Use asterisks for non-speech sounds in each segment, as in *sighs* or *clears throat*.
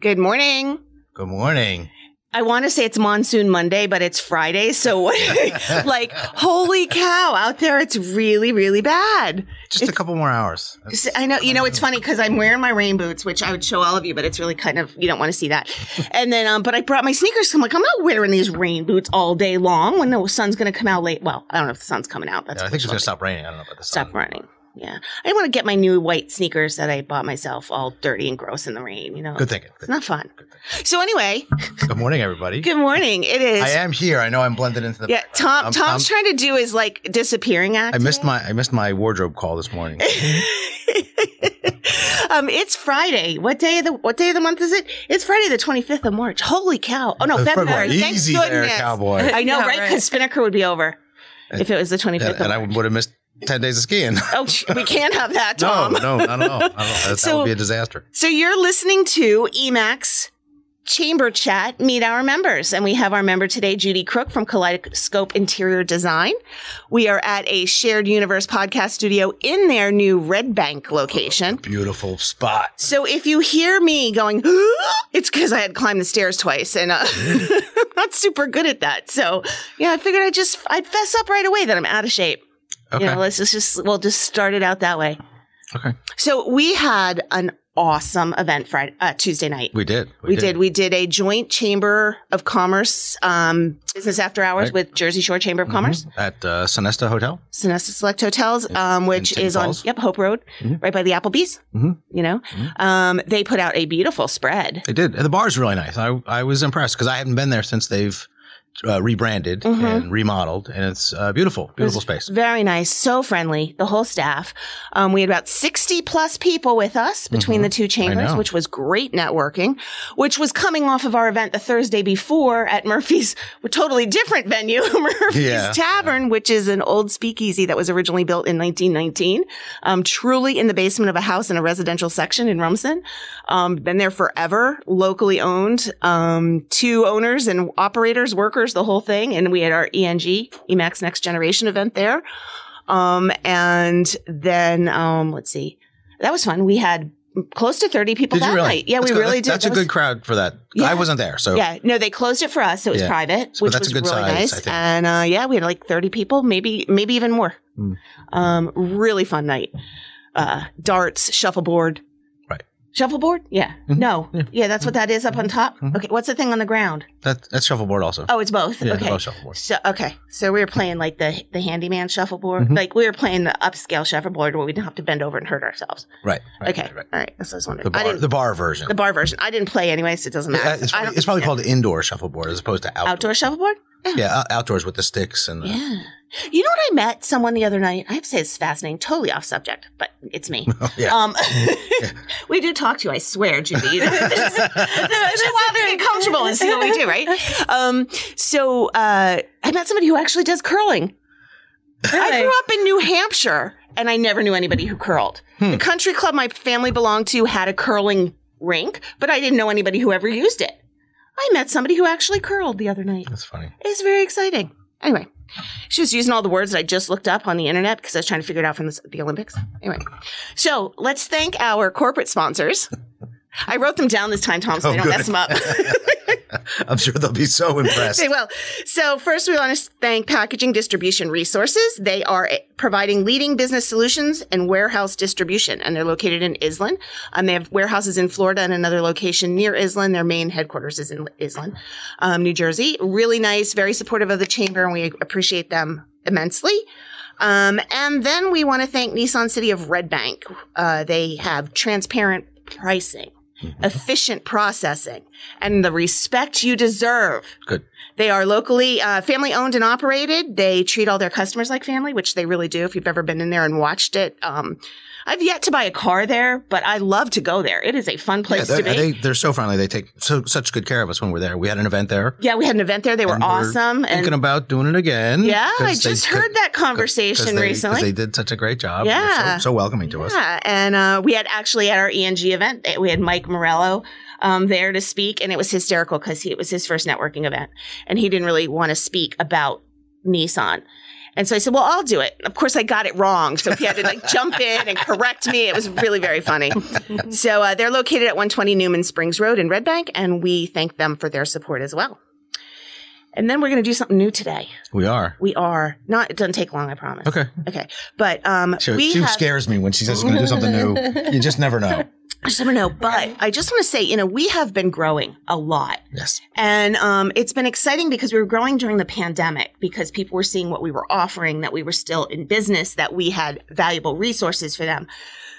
Good morning. Good morning. I want to say it's monsoon Monday, but it's Friday. So, *laughs* like, holy cow, out there, it's really, really bad. Just a couple more hours. I know, you know, it's funny because I'm wearing my rain boots, which I would show all of you, but it's really kind of, you don't want to see that. *laughs* And then, um, but I brought my sneakers. I'm like, I'm not wearing these rain boots all day long when the sun's going to come out late. Well, I don't know if the sun's coming out. That's Yeah, I think it's going to stop raining. I don't know about the sun. stop running. Yeah. I didn't want to get my new white sneakers that I bought myself all dirty and gross in the rain, you know. Good thinking. It's not fun. So anyway, Good morning, everybody. good morning. It is. I am here. I know I'm blended into the. yeah, Tom. I'm- Tom's I'm- trying to do his like disappearing act. I missed today. my I missed my wardrobe call this morning. *laughs* um, it's Friday. What day of the What day of the month is it? It's Friday, the twenty fifth of March. Holy cow! Oh no, February. Thank Easy goodness. there, cowboy. I know, Yeah, right? right. Because Spinnaker would be over if it was the 25th. and, and I would have missed ten days of skiing. *laughs* oh, we can't have that, no, Tom. no, not at all. Not at all. That, So- that would be a disaster. So you're listening to EMACC Chamber Chat, Meet Our Members. And we have our member today, Judi Crook from Kaleidoscope Interior Design. We are at a shared universe podcast studio in their new Red Bank location. Beautiful spot. So if you hear me going, *gasps* it's because I had climbed the stairs twice and uh, *laughs* I'm not super good at that. So yeah, I figured I'd just, I'd fess up right away that I'm out of shape. Okay. You know, let's just, just, we'll just start it out that way. okay. So we had an awesome event Friday, uh, Tuesday night. We did. We, did. We did a joint Chamber of Commerce um, business after hours Right. with Jersey Shore Chamber of Commerce, Mhm. at uh, Sonesta Hotel. Sonesta Select Hotels, um, which is on yep Hope Road, Mhm. right by the Applebee's. Mhm. You know, Mhm. um, they put out a beautiful spread. They did. And the bar's really nice. I I was impressed because I hadn't been there since they've uh, rebranded Mhm. and remodeled, and it's uh, beautiful, beautiful space. Very nice, so friendly. The whole staff. Um, we had about sixty plus people with us between Mhm. the two chambers, which was great networking. Which was coming off of our event the Thursday before at Murphy's, *laughs* a totally different venue, *laughs* Murphy's Yeah. Tavern, which is an old speakeasy that was originally built in 1919, um, truly in the basement of a house in a residential section in Rumson. Um, been there forever, locally owned. Um, two owners and operators, workers, the whole thing. And we had our ENG, EMACC Next Generation event there. Um, and then, um, let's see, that was fun. We had close to 30 people Did that really? night. Yeah, That's we good. really That's, did. That's That a was- good crowd for that. Yeah. I wasn't there, so yeah, no, they closed it for us. So it was Yeah. private, So which that's was a good really size, nice. I think. And uh, yeah, we had like 30 people, maybe maybe even more. Mm. Um, really fun night. Uh, darts, shuffleboard. Shuffleboard? Yeah. Mhm. No. Yeah. Yeah. that's what that is up on top. Mhm. Okay, what's the thing on the ground? that, that's shuffleboard also. Oh, it's both. yeah, okay. both shuffleboard. So okay, so we were playing like the the handyman shuffleboard, Mhm. like we were playing the upscale shuffleboard where we didn't have to bend over and hurt ourselves. Right. right okay, Right, right. all right. That's what I was wondering. The bar, the bar version. the bar version. I didn't play anyway, so it doesn't matter. It's, probably, it's probably called indoor shuffleboard as opposed to outdoor. outdoor shuffleboard. Yeah, out- outdoors with the sticks and the, Yeah. You know what? I met someone the other night. I have to say it's fascinating. Totally off subject, but it's me. *laughs* yeah. Um, *laughs* we do talk to you. I swear, Judi. *laughs* this, this, this is why they're comfortable and see what we do, right? Um, so uh, I met somebody who actually does curling. I grew up in New Hampshire, and I never knew anybody who curled. Hmm. The country club my family belonged to had a curling rink, but I didn't know anybody who ever used it. I met somebody who actually curled the other night. That's funny. It's very exciting. Anyway, she was using all the words that I just looked up on the internet because I was trying to figure it out from the, the Olympics. Anyway, so let's thank our corporate sponsors. I wrote them down this time, Tom, so Oh, I don't good. mess them up. *laughs* I'm sure they'll be so *laughs* impressed. They will. So first, we want to thank Packaging Distribution Resources. They are eh, providing leading business solutions and warehouse distribution, and they're located in Island. Um, they have warehouses in Florida and another location near Island. Their main headquarters is in Island, um, New Jersey. Really nice, very supportive of the chamber, and we appreciate them immensely. Um, and then we want to thank Nissan City of Red Bank. Uh, they have transparent pricing, efficient processing, and the respect you deserve. Good. They are locally uh, family owned and operated. They treat all their customers like family, which they really do. If you've ever been in there and watched it, um, I've yet to buy a car there, but I love to go there. It is a fun place they're, to be. they, they're so friendly. They take so such good care of us when we're there. We had an event there. yeah, we had an event there. They were and we're awesome. Thinking And about doing it again. yeah, I 'cause they- just heard that conversation they, recently. They did such a great job. Yeah. So, so welcoming to us. Yeah, and uh, we had actually at our ENG event, eh, we had Mike Morello um, there to speak, and it was hysterical because it was his first networking event, and he didn't really want to speak about Nissan. And so I said, well, I'll do it. Of course, I got it wrong. So he had to like jump *laughs* in and correct me. It was really very funny. So uh, they're located at 120 Newman Springs Road in Red Bank, and we thank them for their support as well. And then we're going to do something new today. We are. We are not, it doesn't take long, I promise. Okay. Okay. But um, She, we she have, scares me when she says she's going to do something new. *laughs* You just never know. I just never know. But I just want to say, you know, we have been growing a lot. Yes. And um, it's been exciting because we were growing during the pandemic because people were seeing what we were offering, that we were still in business, that we had valuable resources for them.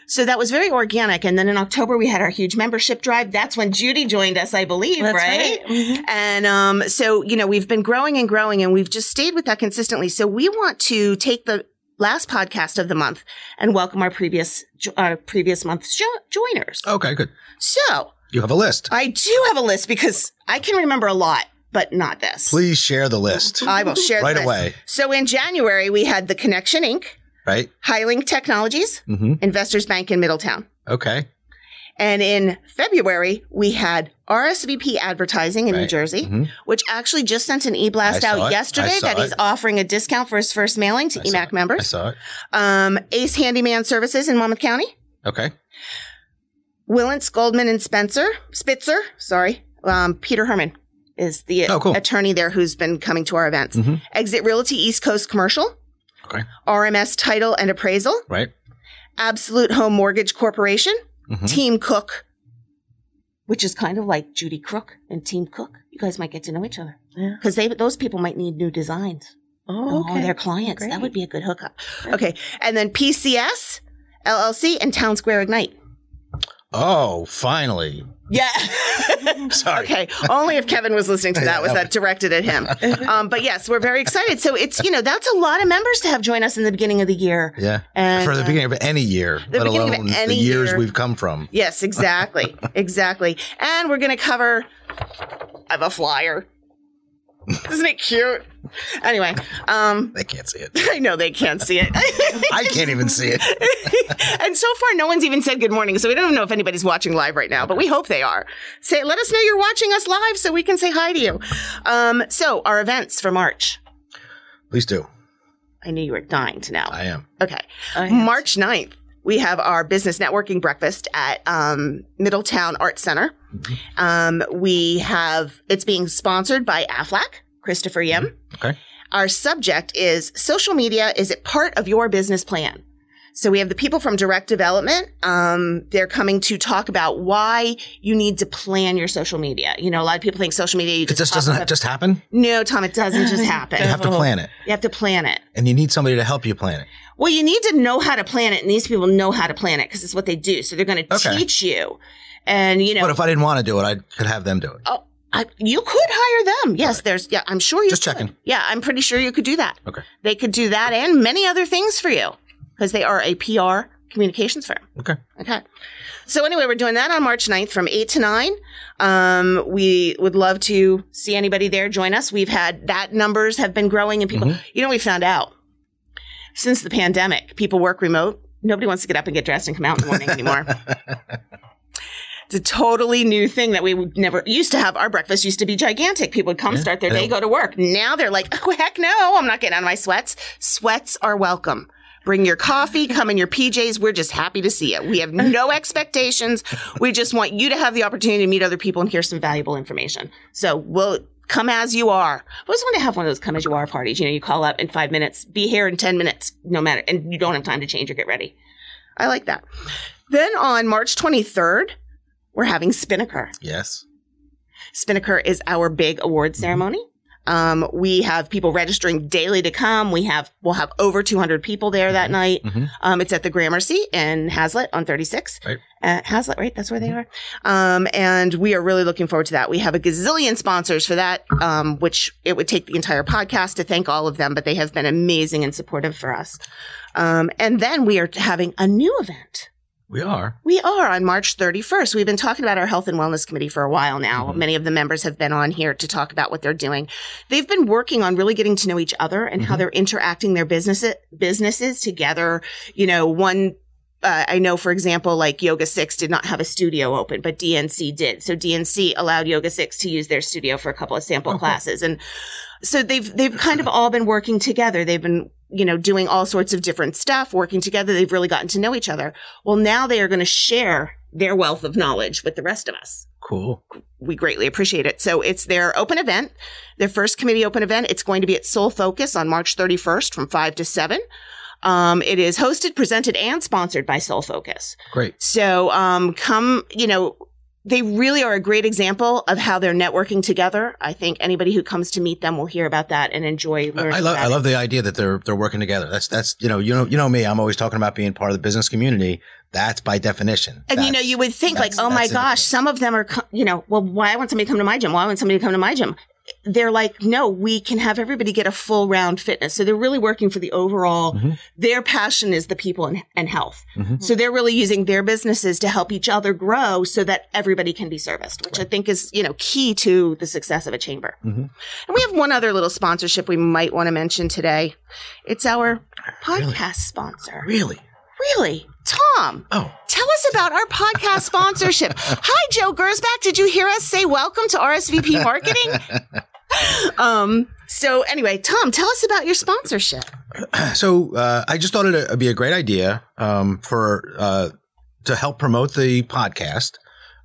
So that was very organic. And then in October, we had our huge membership drive. That's when Judi joined us, I believe, That's right? right. Mhm. And um, so, you know, we've been growing and growing and we've just stayed with that consistently. So we want to take the last podcast of the month and welcome our previous, our previous month's jo- joiners. Okay, good. So You have a list. I do have a list because I can remember a lot, but not this. Please share the list. I will share the Right away. So in January, we had the Connection Inc., Right? Highlink Technologies, Mm-hmm. Investors Bank in Middletown. Okay. And in February, we had RSVP Advertising in New Right. Jersey, Mhm. which actually just sent an e-blast I out it. Yesterday that he's offering a discount for his first mailing to I EMACC it. I members. saw it. Um, Ace Handyman Services in Monmouth County. Okay. Wilentz, Goldman, and Spencer, Spitzer, sorry. Um, Peter Herman is the Oh, cool. attorney there who's been coming to our events. Mhm. Exit Realty East Coast Commercial. Okay. RMS Title and Appraisal. Right. Absolute Home Mortgage Corporation. Mhm. Team Cook, which is kind of like Judi Crook and Team Cook. You guys might get to know each other Yeah. because they those people might need new designs. Oh, Oh, their clients. That would be a good hookup. Okay. And then PCS, LLC, and Town Square Ignite. Oh, finally. Yeah. *laughs* Sorry. okay. Only if Kevin was listening to that was that directed at him. *laughs* Um, but yes, we're very excited. So it's, you know, that's a lot of members to have join us in the beginning of the year. Yeah. And, For the uh, beginning of any year, the let beginning of alone any the years year. we've come from. Yes, exactly. *laughs* exactly. And we're going to cover, I have a flyer. *laughs* Isn't it cute? Anyway, um, They can't see it. *laughs* I know they can't see it. *laughs* I can't even see it. and so far, no one's even said good morning. So we don't even know if anybody's watching live right now, but we hope they are. Say, let us know you're watching us live so we can say hi to you. Um, so our events for March. Please do. I knew you were dying to know. I am. Okay. I have March 9th, we have our business networking breakfast at um, Middletown Art Center. Um, we have, it's being sponsored by AFLAC, Christopher Yim. Okay. Our subject is social media. Is it part of your business plan? So we have the people from direct development. Um, they're coming to talk about why you need to plan your social media. You know, a lot of people think social media. You It just doesn't ha- just happen. No, Tom, it doesn't just *laughs* happen. You have to plan it, You have to plan it. and you need somebody to help you plan it. Well, you need to know how to plan it, and these people know how to plan it because it's what they do. So they're going to Okay. teach you. And you know, But if I didn't want to do it, I could have them do it. oh, I, you could hire them. Yes, Right. there's. Yeah, I'm sure you. Just could. checking. Yeah, I'm pretty sure you could do that. Okay. They could do that and many other things for you because they are a PR communications firm. Okay. Okay. So anyway, we're doing that on March 9th from 8 to 9. Um, we would love to see anybody there join us. We've had that numbers have been growing and people, Mhm. you know, we found out since the pandemic, people work remote. Nobody wants to get up and get dressed and come out in the morning anymore. *laughs* It's a totally new thing that we would never used to have. Our breakfast used to be gigantic. People would come, Yeah. start their day, go to work. Now they're like, oh, heck no, I'm not getting out of my sweats. Sweats are welcome. Bring your coffee, come in your PJs. We're just happy to see you. We have no *laughs* expectations. We just want you to have the opportunity to meet other people and hear some valuable information. So we'll come as you are. I always want to have one of those come as you are parties. You know, you call up in five minutes, be here in 10 minutes, no matter, and you don't have time to change or get ready. I like that. Then on March 23rd, we're having Spinnaker. Yes. Spinnaker is our big award mm-hmm. ceremony. Um, we have people registering daily to come. We have we'll have over 200 people there that night. Mhm. Um, it's at the Gramercy in Hazlet on 36. Right. Uh, Hazlet, right? That's where they are. Um, and we are really looking forward to that. We have a gazillion sponsors for that, um, which it would take the entire podcast to thank all of them, but they have been amazing and supportive for us. Um, and then we are having a new event. We are. We are on March 31st. We've been talking about our health and wellness committee for a while now. Mhm. Many of the members have been on here to talk about what they're doing. They've been working on really getting to know each other and how Mhm. they're interacting their business businesses together. You know, one uh, I know, for example, like Yoga Six did not have a studio open, but DNC did. So DNC allowed Yoga Six to use their studio for a couple of sample cool. classes. And so they've they've kind of all been working together. They've been you know doing all sorts of different stuff, working together. They've really gotten to know each other. Well, now they are going to share their wealth of knowledge with the rest of us. Cool. We greatly appreciate it. So it's their open event, their first committee open event. It's going to be at Soul Focus on March 31st from 5 to 7. Um, it is hosted, presented, and sponsored by Soul Focus. Great. So um, come, you know, they really are a great example of how they're networking together. I think anybody who comes to meet them will hear about that and enjoy learning. I love I it. love the idea that they're they're working together. That's that's you know you know you know me. I'm always talking about being part of the business community. That's by definition. And you know, you would think like, oh my gosh, some of them are, co- you know, well, why I want somebody to come to my gym? Why want somebody to come to my gym? They're like, no, we can have everybody get a full round fitness. So they're really working for the overall, Mhm. their passion is the people and, and health. Mhm. So they're really using their businesses to help each other grow so that everybody can be serviced, which I think is, you know, key to the success of a chamber. Mhm. And we have one other little sponsorship we might want to mention today. It's our Really? podcast sponsor. Really? Really? Tom, Oh, Tell us about our podcast sponsorship. *laughs* Hi, Joe Gersbach. Did you hear us say welcome to RSVP *laughs* Marketing? Um, so anyway, Tom, tell us about your sponsorship. *clears throat* so uh, I just thought it'd be a great idea um, for uh, to help promote the podcast.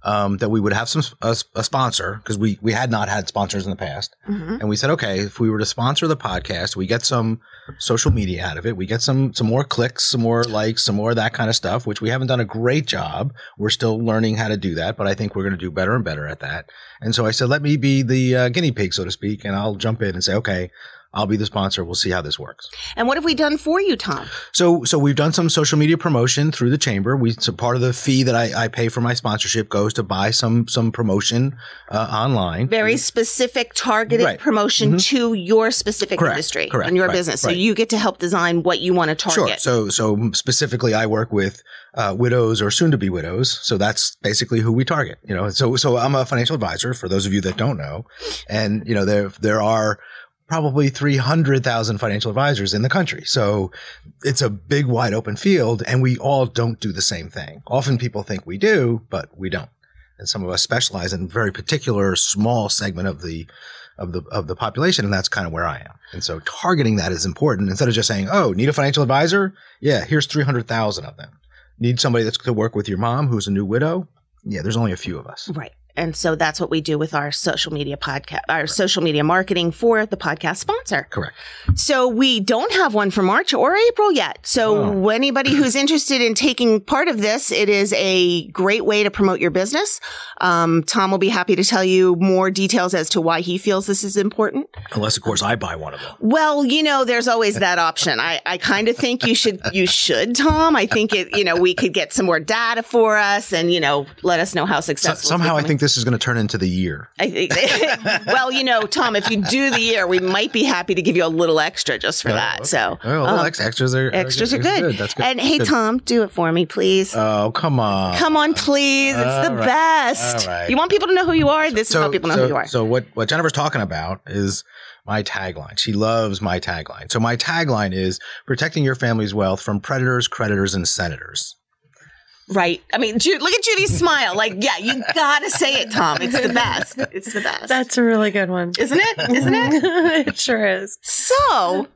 Um, that we would have some a, a sponsor because we we had not had sponsors in the past, Mhm. and we said, okay, if we were to sponsor the podcast, we get some social media out of it. We get some some more clicks, some more likes, some more of that kind of stuff, which we haven't done a great job. We're still learning how to do that, but I think we're going to do better and better at that. And so I said, let me be the uh, guinea pig, so to speak, and I'll jump in and say, okay, I'll be the sponsor. We'll see how this works. And what have we done for you, Tom? So, so we've done some social media promotion through the chamber. We so part of the fee that I, I pay for my sponsorship goes to buy some some promotion uh, online. Very specific, targeted Right. promotion Mhm. to your specific Correct, industry correct, and your right, business. So right. you get to help design what you want to target. Sure. So, so specifically, I work with uh, widows or soon to be widows. So that's basically who we target. You know, so so I'm a financial advisor for those of you that don't know, and you know there there are probably 300,000 financial advisors in the country. So it's a big wide open field and we all don't do the same thing. Often people think we do, but we don't. And some of us specialize in a very particular small segment of the of the of the population and that's kind of where I am. And so targeting that is important instead of just saying, "Oh, need a financial advisor? Yeah, here's 300,000 of them." Need somebody that's to work with your mom who's a new widow? Yeah, there's only a few of us. Right. And so that's what we do with our social media podcast, our social media marketing for the podcast sponsor. Correct. So we don't have one for March or April yet. So Oh. anybody who's interested in taking part of this, it is a great way to promote your business. Um, Tom will be happy to tell you more details as to why he feels this is important. Unless of course I buy one of them. Well, you know, there's always that option. I, I kind of think you should, you should, Tom. I think it, you know, we could get some more data for us and, you know, let us know how successful. it's somehow I think this is going to turn into the year. I think, *laughs* well, you know, Tom, if you do the year, we might be happy to give you a little extra just for Oh, that. okay. So, Oh, well, um, ex- extras are extras are good. That's good. and hey, Good. Tom, do it for me, please. Oh, come on. Come on, please. It's the all right. best. Right. You want people to know who you are? This is how people know so, who you are. So what, what Jennifer's talking about is my tagline. She loves my tagline. So my tagline is protecting your family's wealth from predators, creditors, and senators. Right. I mean, Jude, look at Judi's smile. Like, yeah, you *laughs* gotta say it, Tom. It's the best. It's the best. That's a really good one. Isn't it? Isn't it? *laughs* it sure is. So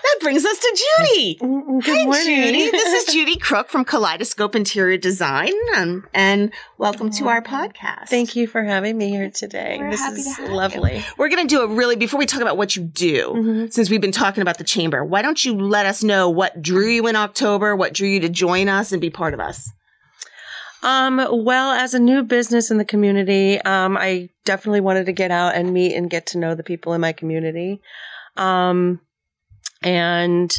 that brings us to Judi. Good Hi, morning. Judi. This is Judi Crook from Kaleidoscope Interior Design, um, and welcome to our podcast. Thank you for having me here today. We're this happy is to have you. lovely. We're going to do a really, before we talk about what you do, Mhm. since we've been talking about the chamber, why don't you let us know what drew you in October, what drew you to join us and be part of us? Um, well, as a new business in the community, um, I definitely wanted to get out and meet and get to know the people in my community. Um, and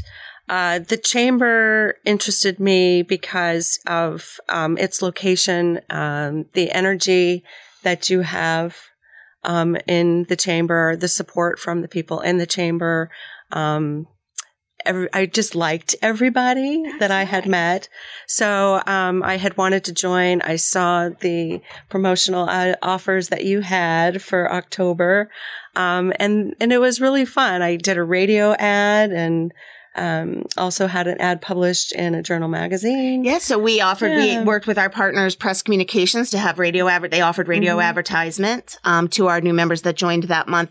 uh, the chamber interested me because of um, its location, um, the energy that you have um, in the chamber, the support from the people in the chamber. Um, every, I just liked everybody that I had right. met. So um, I had wanted to join. I saw the promotional uh, offers that you had for October, um, and and it was really fun. I did a radio ad and um, also had an ad published in a journal magazine. Yeah, so we offered, Yeah. we worked with our partners, Press Communications, to have radio, adver- they offered radio Mhm. advertisement um, to our new members that joined that month.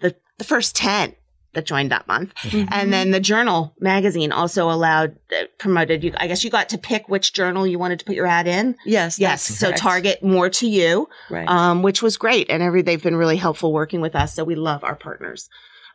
The the first 10 that joined that month. Mhm. And then the journal magazine also allowed, uh, promoted you. I guess you got to pick which journal you wanted to put your ad in. yes, Yes. So correct. target more to you, right. um, which was great. And every, they've been really helpful working with us. So we love our partners.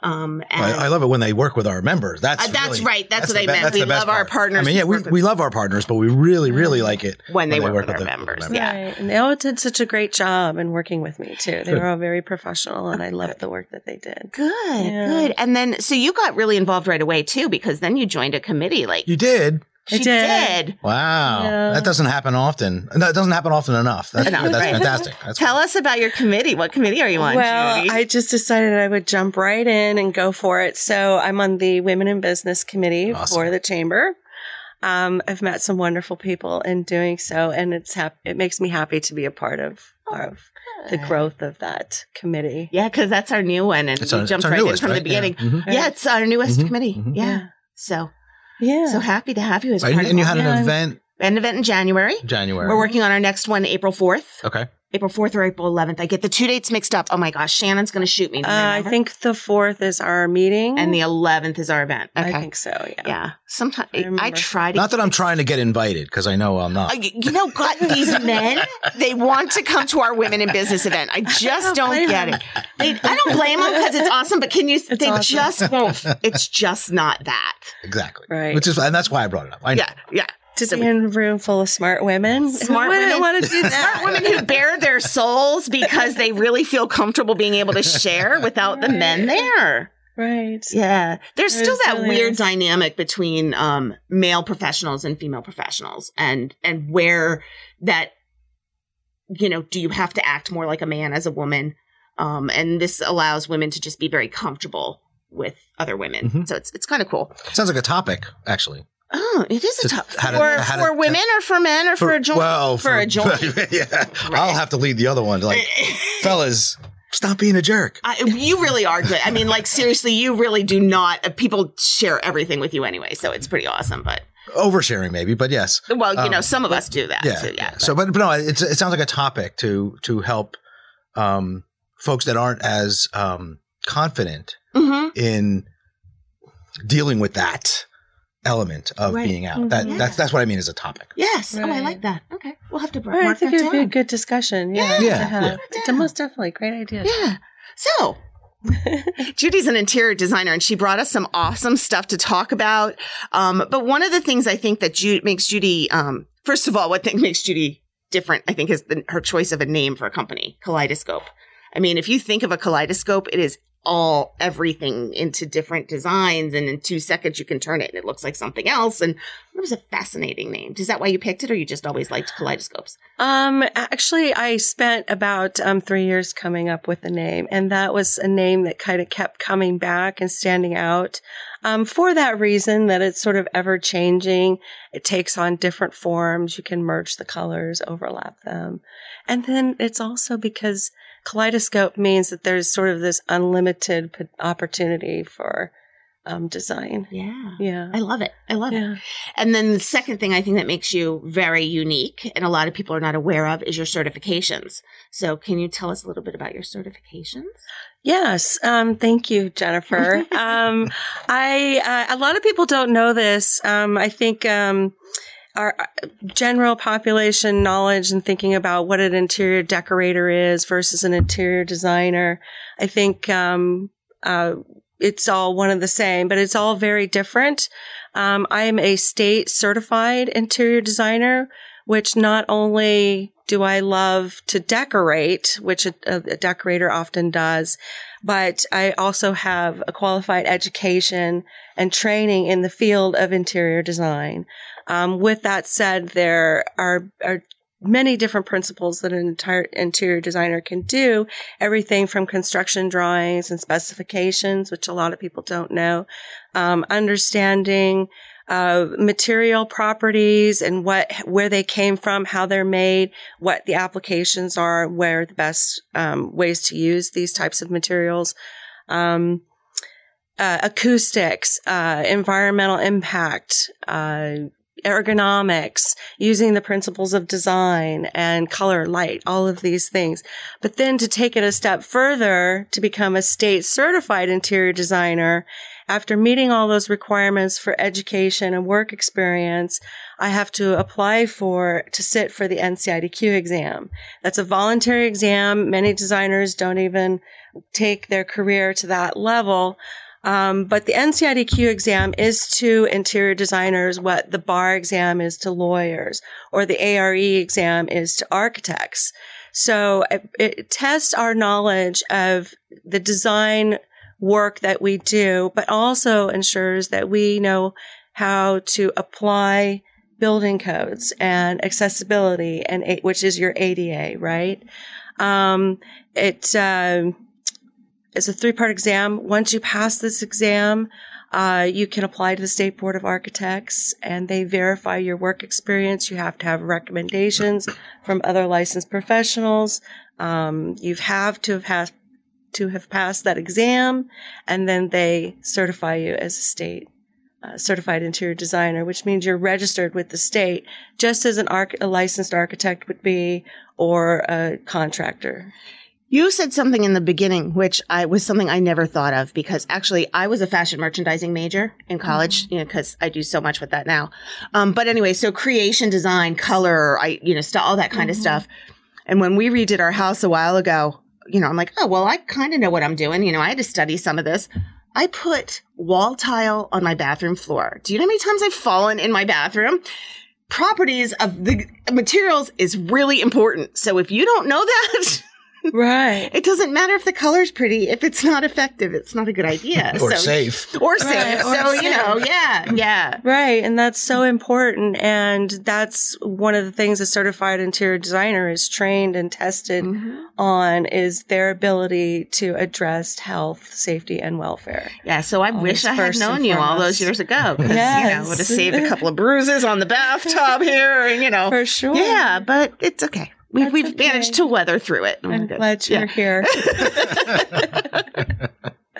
Um, and I, I love it when they work with our members. That's Uh, that's really- right. That's, what the I be- meant. that's We the best love our partners. I mean, yeah, we, we love our partners, but we really, really like it when they when work with our members. Yeah. Right. And they all did such a great job in working with me too. They Good. were all very professional and I loved the work that they did. Good, Yeah. good. And then, so you got really involved right away too, because then you joined a committee. Like You did. I she did. did. Wow. Yeah. That doesn't happen often. No, it doesn't happen often enough. That's, Enough, that's right. fantastic. *laughs* That's Tell us about your committee. What committee are you on? Well, Judi? I just decided I would jump right in and go for it. So I'm on the Women in Business Committee Awesome. for the Chamber. Um, I've met some wonderful people in doing so, and it's hap- it makes me happy to be a part of, of the growth of that committee. Yeah, because that's our new one, and It's we our, jumped right newest, in from right? the beginning. Yeah. Mhm. Yeah, it's our newest Mhm, committee. mhm. Yeah. So Yeah. so happy to have you as Right, part And, and you of had an Yeah. event an event in January. January. We're working on our next one, April fourth. Okay. April fourth or April eleventh. I get the two dates mixed up. Oh my gosh, Shannon's going to shoot me. Uh, I think the fourth is our meeting, and the eleventh is our event. Okay. I think so. Yeah. yeah. Sometimes I I, try to Not that I'm trying to get invited because I know I'm Uh, not. y- you know, God, these men, they want to come to our women in business event. I just don't blame get them. it. They, I don't blame them because it's awesome, but can you, they awesome. just won't, it's just not that. Exactly. Right. Which is, and that's why I brought it up. I know. Yeah, yeah. To So be in a room full of smart women. *laughs* Smart Who wouldn't women. want to do that. Smart women who bare their souls because they really feel comfortable being able to share without the men there. Right. Yeah. There's still that Resilience. weird dynamic between um, male professionals and female professionals and and where that you know, do you have to act more like a man as a woman? Um, and this allows women to just be very comfortable with other women. Mhm. So it's it's kind of cool. Sounds like a topic, actually. Oh, it is a tough how to- for to- for women or for men or for, a joint. Well, for a joint. *laughs* yeah. I'll have to lead the other one. Like, *laughs* fellas, stop being a jerk. I, you really are good. I mean, like seriously, you really do not. Uh, people share everything with you anyway, so it's pretty awesome. But Oversharing, maybe, but yes. well, you know, Um, some of us do that Yeah. too. Yeah, So, but, but no, it's, it sounds like a topic to to help um, folks that aren't as um, confident hmm in dealing with that element of Right. being out. That Mhm. that's that's what I mean as a topic. yes. Oh, I like that. Okay, we'll have to Right, I think that it would be a good discussion. Yeah. Yeah, yeah, yeah. It's a most definitely great idea. Yeah. So *laughs* Judi's an interior designer and she brought us some awesome stuff to talk about. Um, but one of the things I think that Ju- makes Judi, um, first of all, what thing *laughs* makes Judi different, I think, is the, her choice of a name for a company, Kaleidoscope. I mean, if you think of a kaleidoscope, it is all everything into different designs, and in two seconds you can turn it and it looks like something else. And it was a fascinating name. Is that why you picked it, or you just always liked kaleidoscopes? Um, actually, I spent about um, three years coming up with a name, and that was a name that kind of kept coming back and standing out. Um, for that reason, that it's sort of ever changing. It takes on different forms. You can merge the colors, overlap them. And then it's also because kaleidoscope means that there's sort of this unlimited p- opportunity for um, design. Yeah. Yeah. I love it. I love it. And then the second thing I think that makes you very unique and a lot of people are not aware of is your certifications. So can you tell us a little bit about your certifications? Yes. Um, thank you, Jennifer. *laughs* um, I, uh, a lot of people don't know this. Um, I think, um, our uh, general population knowledge and thinking about what an interior decorator is versus an interior designer. I think, um, uh, it's all one and the same, but it's all very different. Um, I am a state certified interior designer, which not only do I love to decorate, which a, a decorator often does, but I also have a qualified education and training in the field of interior design. Um, with that said, there are, are many different principles that an entire interior designer can do. Everything from construction drawings and specifications, which a lot of people don't know, um, understanding uh, material properties and what where they came from, how they're made, what the applications are, where the best um, ways to use these types of materials. Um, uh, acoustics, uh, environmental impact, uh, ergonomics, using the principles of design and color, light, all of these things. But then to take it a step further to become a state certified interior designer, after meeting all those requirements for education and work experience, I have to apply for to sit for the NCIDQ exam. That's a voluntary exam. Many designers don't even take their career to that level. Um, but the NCIDQ exam is to interior designers what the bar exam is to lawyers or the ARE exam is to architects. So it, it tests our knowledge of the design work that we do, but also ensures that we know how to apply building codes and accessibility and which is your ADA, right? Um, it, uh, it's a three part exam. Once you pass this exam, uh, you can apply to the State Board of Architects and they verify your work experience. You have to have recommendations from other licensed professionals. Um, you have to have had, to have passed that exam and then they certify you as a state uh, certified interior designer, which means you're registered with the state, just as an arch- a licensed architect would be or a contractor. You said something in the beginning, which I was something I never thought of because actually I was a fashion merchandising major in college, mm-hmm. you know, because I do so much with that now. Um, but anyway, so creation, design, color, I, you know, st- all that kind mm-hmm. of stuff. And when we redid our house a while ago, you know, I'm like, oh, well, I kind of know what I'm doing. You know, I had to study some of this. I put wall tile on my bathroom floor. Do you know how many times I've fallen in my bathroom? Properties of the materials is really important. So if you don't know that, *laughs* Right. it doesn't matter if the color's pretty. If it's not effective, it's not a good idea. *laughs* or so, safe. Or safe. Right, or so, safe. you know, yeah, yeah. Right. And that's so important. And that's one of the things a certified interior designer is trained and tested Mhm. on is their ability to address health, safety, and welfare. Yeah, so I Always wish I had first known you all those years ago. 'cause, You know, Yes. would have saved a couple of *laughs* bruises on the bathtub here, and, you know. For sure. Yeah, but it's okay. We've, That's we've okay. managed to weather through it. I'm good. glad you're Yeah. here. *laughs* *laughs*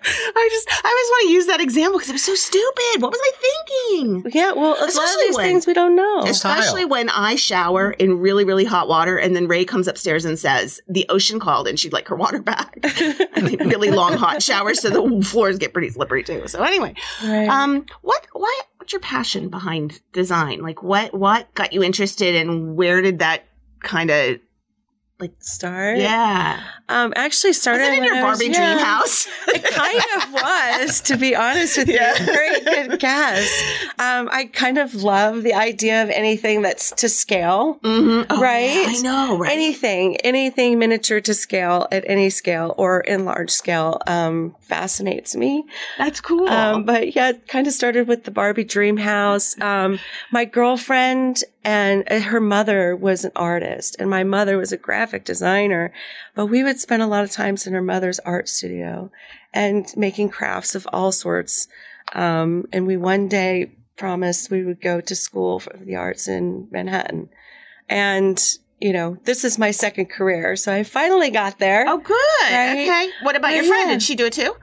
I just, I always want to use that example because it was so stupid. What was I thinking? yeah. Well, a lot of Especially these when- things we don't know. Especially when I shower in really, really hot water, and then Ray comes upstairs and says, "The ocean called," and she'd like her water back. *laughs* I mean, really long hot showers, so the floors get pretty slippery too. So anyway, right. um, what, what, what's your passion behind design? Like, what, what got you interested, and where did that kind of, like Start. yeah, Um, actually was started it in your I was Barbie dream young. house? *laughs* It kind of was, to be honest with you. Yeah. *laughs* Very good guess. Um, I kind of love the idea of anything that's to scale. Mm-hmm. Right? I know, right? Anything, anything miniature to scale at any scale or in large scale um, fascinates me. That's cool. Um, but yeah, it kind of started with the Barbie dream house. Um, my girlfriend and uh, her mother was an artist and my mother was a graphic designer, but we would spend a lot of times in her mother's art studio and making crafts of all sorts. Um, and we one day promised we would go to school for the arts in Manhattan. And, you know, this is my second career. So I finally got there. oh, good. Right? Okay. What about your friend? yeah. Did she do it too?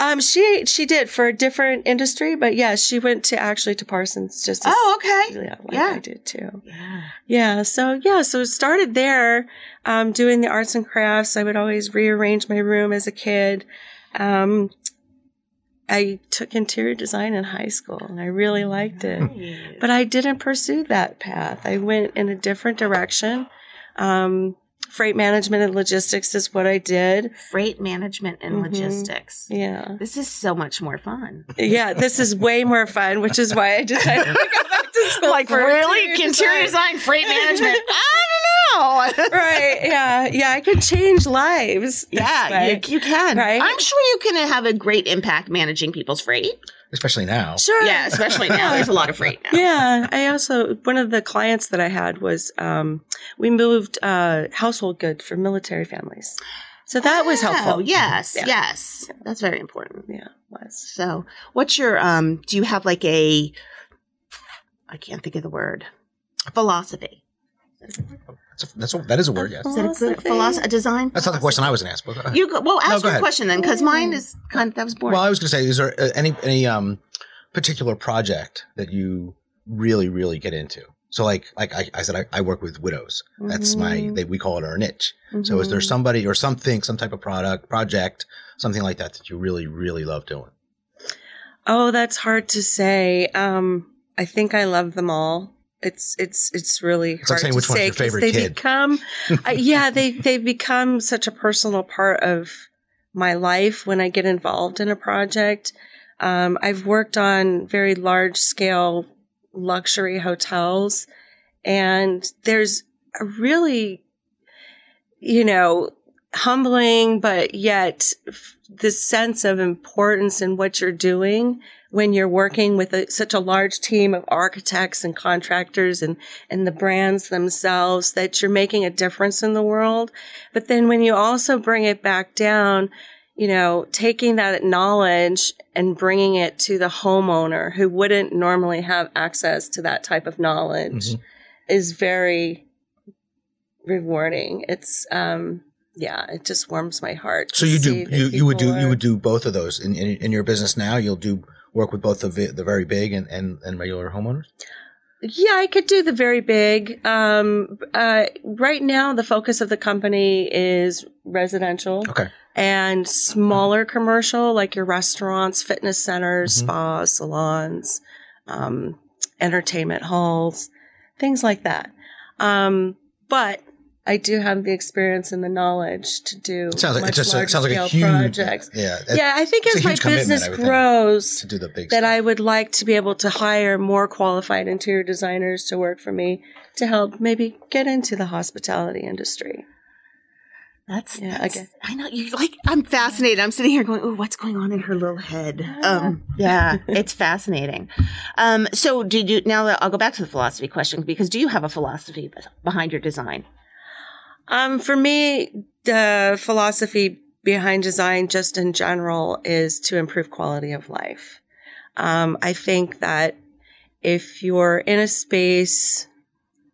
Um, she she did for a different industry, but yeah, she went to actually to Parsons just as Oh, okay. yeah, like Yeah. I did too. Yeah. Yeah, so yeah, so it started there, um, doing the arts and crafts. I would always rearrange my room as a kid. Um, I took interior design in high school, and I really liked it. But I didn't pursue that path. I went in a different direction. Um, freight management and logistics is what I did. Freight management and Mhm. logistics. Yeah. This is so much more fun. Yeah, this is way more fun, which is why I decided to go back to *laughs* school. Like for really, interior design, freight management. *laughs* I don't know. *laughs* Right. Yeah. Yeah. I could change lives. Yeah, you, you can. Right? I'm sure you can have a great impact managing people's freight. Especially now. Sure. Yeah, especially now. *laughs* There's a lot of freight now. Yeah. I also, one of the clients that I had was, um, we moved, uh, household goods for military families. So that was Oh, helpful. Yes, Yeah. yes. That's very important. Yeah. Was. So, what's your um do you have like a I can't think of the word. Philosophy. That's a, that's a, that is a word, yes. Is it a Philosophy. philosophy? A design? That's not the question I was going to ask. But, uh, You go, well, ask No, go your ahead. question then, because mine is kind of that was boring. well, I was going to say, is there uh, any any um particular project that you really, really get into. So like, like I, I said, I, I work with widows. That's my, Mm-hmm. Mhm. they, we call it our niche. So is there Mhm. somebody or something, some type of product, project, something like that that you really, really love doing? Oh, that's hard to say. Um, I think I love them all. It's it's it's really It's like hard saying to which one's say your 'cause favorite they kid. become, uh, *laughs* yeah, they they become such a personal part of my life when I get involved in a project. Um, I've worked on very large scale luxury hotels, and there's a really, you know, humbling, but yet f- this sense of importance in what you're doing when you're working with a, such a large team of architects and contractors and, and the brands themselves that you're making a difference in the world. But then when you also bring it back down, you know, taking that knowledge and bringing it to the homeowner who wouldn't normally have access to that type of knowledge Mhm. is very rewarding. It's, um, yeah, it just warms my heart. So you do, you, you would do, people you would do both of those in, in, in your business now. You'll do work with both the, the very big and, and, and regular homeowners. Yeah, I could do the very big. Um, uh, right now, the focus of the company is residential Okay. and smaller commercial, like your restaurants, fitness centers, Mhm. spas, salons, um, entertainment halls, things like that. Um, but I do have the experience and the knowledge to do It sounds like, it much just it sounds like a larger huge, scale projects. yeah. Yeah, I think as my business I would think. grows, To do the big that stuff. I would like to be able to hire more qualified interior designers to work for me to help maybe get into the hospitality industry. That's, Yeah, that's- okay. I know you like. I'm fascinated. I'm sitting here going, "Oh, what's going on in her little head?" Um, yeah, it's fascinating. Um, so, did you now? that- I'll go back to the philosophy question because do you have a philosophy behind your design? Um, for me, the philosophy behind design, just in general, is to improve quality of life. Um, I think that if you're in a space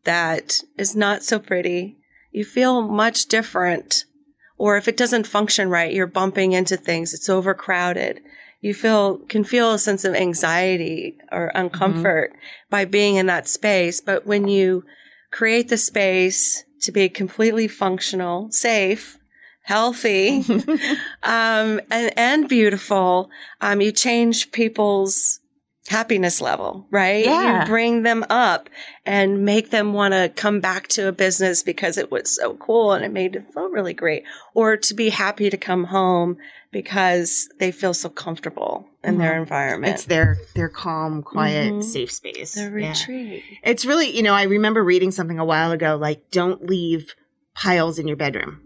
that is not so pretty, you feel much different. Or if it doesn't function right, you're bumping into things, it's overcrowded. You feel, can feel a sense of anxiety or uncomfort by being in that space. But when you create the space to be completely functional, safe, healthy, *laughs* um, and, and beautiful, um, you change people's happiness level, right? Yeah. You bring them up and make them want to come back to a business because it was so cool and it made it feel really great, or to be happy to come home because they feel so comfortable in their Mhm. environment. It's their their calm, quiet, Mhm. safe space. their Yeah. retreat. It's really, you know, I remember reading something a while ago like, don't leave piles in your bedroom.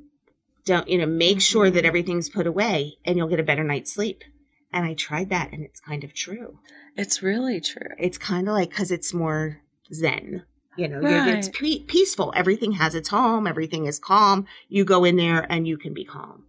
Don't, you know, make sure that Mhm. everything's put away and you'll get a better night's sleep. And I tried that and it's kind of true. It's really true. It's kind of like, because it's more zen. You know, you're- it's pe- peaceful. Everything has its home. Everything is calm. You go in there and you can be calm.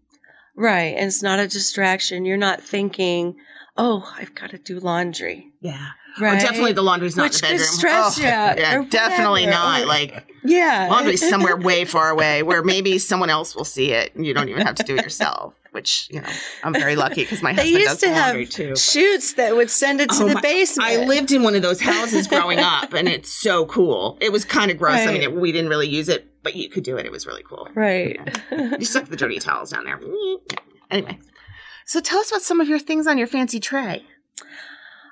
Right. And it's not a distraction. You're not thinking, oh, I've got to do laundry. Yeah. Oh, right. Or definitely the laundry's not Which in the could bedroom. stress oh, you out Yeah, definitely not. Like yeah. laundry's somewhere *laughs* way far away where maybe someone else will see it and you don't even have to do it yourself. Which you know, I'm very lucky because my husband used does to laundry too. Shoots that would send it to Oh the my- basement. I lived in one of those houses growing up, and it's so cool. It was kind of gross. I mean, it, we didn't really use it, but you could do it. It was really cool. Right. *laughs* You stuck the dirty towels down there. Anyway, so tell us about some of your things on your fancy tray.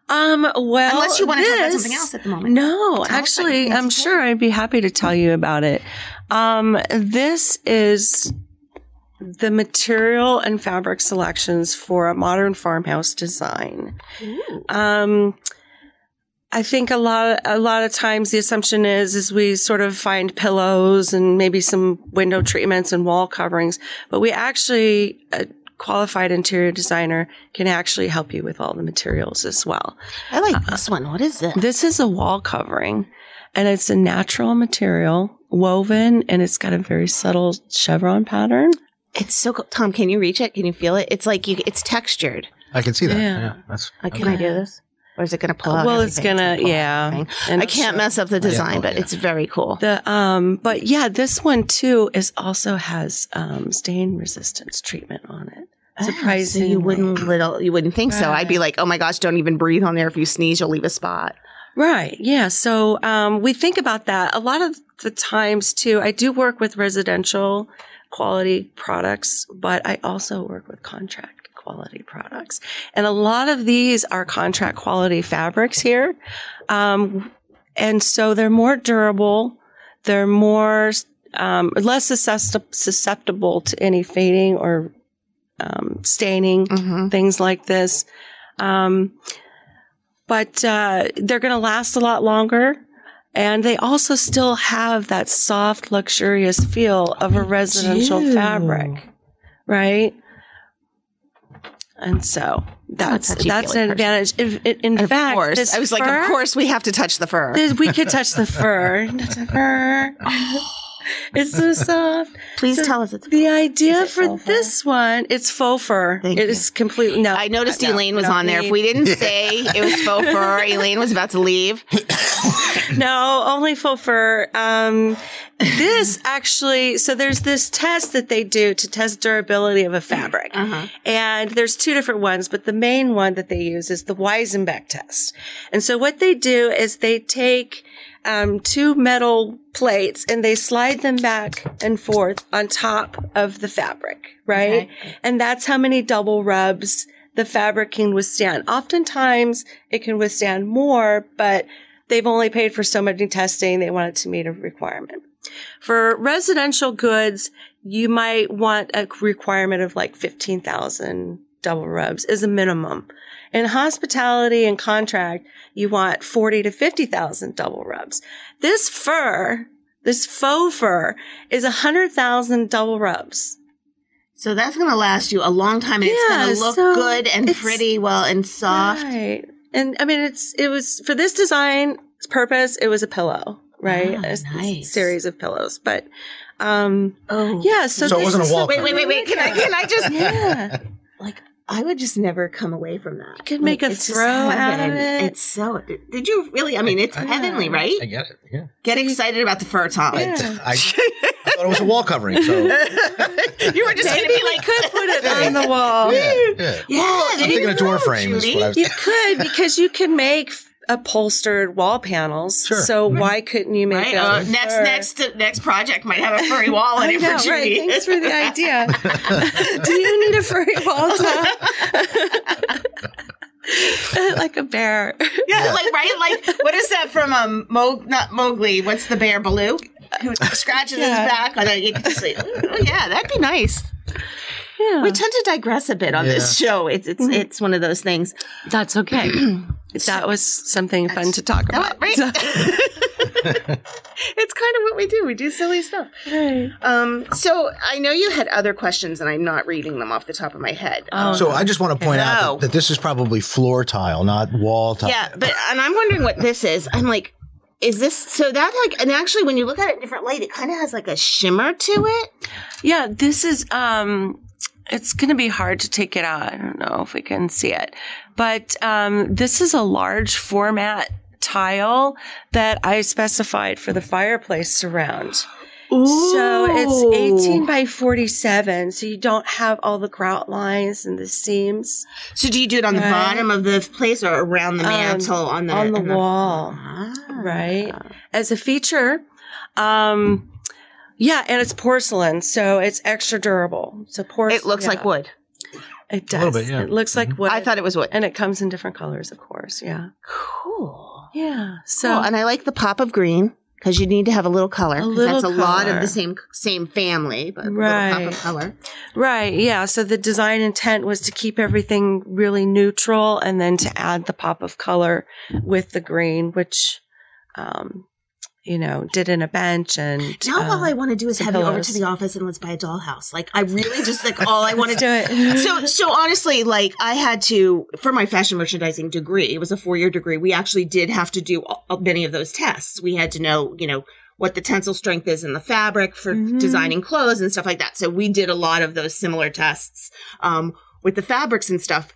um, well, Unless you want to talk about something else at the moment. No, about actually, I'm fancy sure I'd be happy to tell you about it. Um, this is the material and fabric selections for a modern farmhouse design. Ooh. Um, I think a lot, a lot of times the assumption is, is we sort of find pillows and maybe some window treatments and wall coverings, but we actually, a qualified interior designer can actually help you with all the materials as well. I like this one. What is it? This is a wall covering and it's a natural material woven and it's got a very subtle chevron pattern. It's so cool. Tom, can you reach it? Can you feel it? It's like you. It's textured. I can see that. Yeah. Yeah, that's Uh, can I do this? Or is it going to pull out? well, it's gonna, yeah. And I can't so- mess up the yeah, design, oh, but yeah. it's very cool. The um, but yeah, this one too is also has um stain resistance treatment on it. Ah, so Surprisingly, you wouldn't little you wouldn't think so. I'd be like, oh my gosh, don't even breathe on there. If you sneeze, you'll leave a spot. Right. Yeah. So um, we think about that a lot of the times too. I do work with residential quality products, but I also work with contract quality products. And a lot of these are contract quality fabrics here. Um, and so they're more durable. They're more, um, less susceptible, to any fading or um, staining, Mm-hmm. things like this. Um, but uh, they're going to last a lot longer. And they also still have that soft, luxurious feel of a residential fabric, right? And so that's that's an advantage. If, in in Of fact, course. this I was like, of course we have to touch the fur. this- we could touch the fur. *laughs* the fur. *laughs* *laughs* it's so soft. Please so tell us it's The idea Is it for faux fur? this one, it's faux fur. Thank It you. is completely no. I noticed no, Elaine was no on there. If we didn't *laughs* say it was faux fur, *laughs* Elaine was about to leave. no, only faux fur. Um, this actually, so there's this test that they do to test durability of a fabric. Uh-huh. And there's two different ones, but the main one that they use is the Wyzenbeek test. And so what they do is they take um, two metal plates and they slide them back and forth on top of the fabric, right? Okay. And that's how many double rubs the fabric can withstand. Oftentimes it can withstand more, but they've only paid for so much testing. They want it to meet a requirement. For residential goods, you might want a requirement of like 15,000 double rubs as a minimum. In hospitality and contract, you want 40 to 50,000 double rubs. This fur, this faux fur is 100,000 double rubs. So that's going to last you a long time and it's going to look so good and pretty well and soft. Right. And I mean, it's, it was for this design purpose, it was a pillow, right? Ah, A s- nice. series of pillows, but, um, Oh. yeah. So, So it this wasn't a is the- wall Wait, wait, wait, wait. Can I, can I just, Yeah. *laughs* like, I would just never come away from that. You could make a throw out of it. It's so, did you really, I mean, it's I- heavenly, right? I get it. Yeah. Get excited about the fur, Tom. *laughs* I, Yeah. I, I thought it was a wall covering. So *laughs* you were just going to be like, could put it on the wall. yeah, yeah. Yeah, I'm thinking a door go, frame is Judi. what I was You could because you can make upholstered wall panels. Sure. So why couldn't you make Right. it? Uh, next, fur? next, next project might have a furry wall *laughs* in I it know, for right? Judi. Thanks for the idea. *laughs* Do you need a furry wall top? *laughs* like a bear. Yeah, Yeah. like right, like what is that from um Mo not Mowgli? What's the bear Baloo? Who scratches Yeah. his back on a you can just say, oh yeah, that'd be nice. Yeah, We tend to digress a bit on this show. It's it's Mhm. it's one of those things. that's okay. *clears throat* that was something fun to talk No, about. right? So- *laughs* *laughs* it's kind of what we do. We do silly stuff. Right. Um, so I know you had other questions, and I'm not reading them off the top of my head. Oh, So I just want to point No. out that, that this is probably floor tile, not wall tile. Yeah, but and I'm wondering what this is. I'm like, is this so that like and actually when you look at it in different light, it kind of has like a shimmer to it. Yeah, this is um it's going to be hard to take it out. I don't know if we can see it. But um this is a large format tile that I specified for the fireplace surround. Ooh. So it's 18 by 47, so you don't have all the grout lines and the seams So do you do it on the bottom of the place or around the Um, mantle on the on the on wall. Ah. right? As a feature. Um yeah, and it's porcelain, so it's extra durable. So porcelain It looks like wood. It A little does. bit, yeah. It looks like wood. I thought it was wood. and it comes in different colors, of course. Yeah. Cool. Yeah. So Cool. And I like the pop of green because you need to have a little color. A 'cause little that's a lot of the same same family, but a Right. little pop of color. right, yeah. So the design intent was to keep everything really neutral, and then to add the pop of color with the green, which, um, you know, did in a bench and. Now all I want to do is have you over to the office and let's buy a dollhouse. Like I really just like all I *laughs* want to do it. *laughs* so so honestly like i had to for my fashion merchandising degree it was a four-year degree we actually did have to do a- many of those tests we had to know you know what the tensile strength is in the fabric for Mhm. designing clothes and stuff like that so we did a lot of those similar tests um, with the fabrics and stuff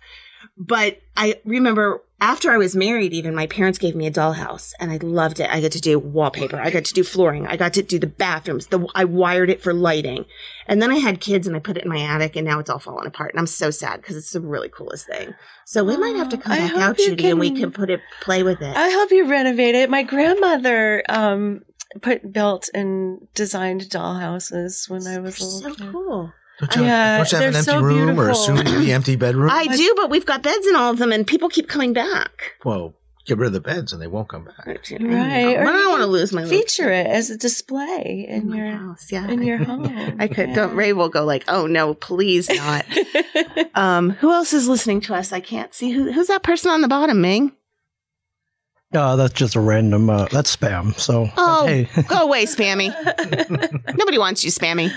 But I remember after I was married, even my parents gave me a dollhouse and I loved it. I got to do wallpaper. I got to do flooring. I got to do the bathrooms. The, I wired it for lighting. And then I had kids and I put it in my attic and now it's all falling apart. And I'm so sad because it's the really coolest thing. So we might have to come I back out, you Judi, and we can- put it, play with it. I hope you renovate it. My grandmother um put built and designed dollhouses when I was so little kid. cool. Don't you, Yeah, don't you have an they're empty so room or a beautiful. soon to be empty bedroom? I do, but we've got beds in all of them and people keep coming back. well, get rid of the beds and they won't come back. Right. Right, But or I don't want to lose my Feature it as a display in my your house. Yeah. in your *laughs* home. I could. Yeah. Don't. Ray will go like, "Oh no, please not." *laughs* um, who else is listening to us? I can't see who. Who's that person on the bottom, Ming? Uh, that's just a random. Uh, that's spam. So Oh. hey, *laughs* Go away, spammy. Nobody wants you, spammy.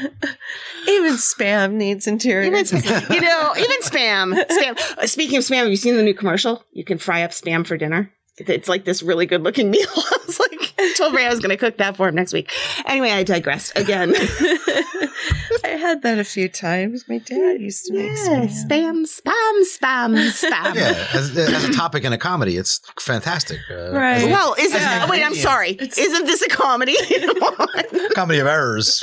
Even spam needs interior. Even spam, *laughs* you know, even spam. Spam. Uh, Speaking of spam, have you seen the new commercial? You can fry up spam for dinner. It- It's like this really good looking *laughs* meal. I was like, I told Ray I was going to cook that for him next week. Anyway, I digressed again. *laughs* I had that a few times. My dad used to make Yeah, spam. spam, spam, spam, spam. Yeah, as, as a topic in a comedy, it's fantastic. Uh, Right. a Well, is Yeah. Wait, I'm sorry. It's- Isn't this a comedy? *laughs* comedy of errors,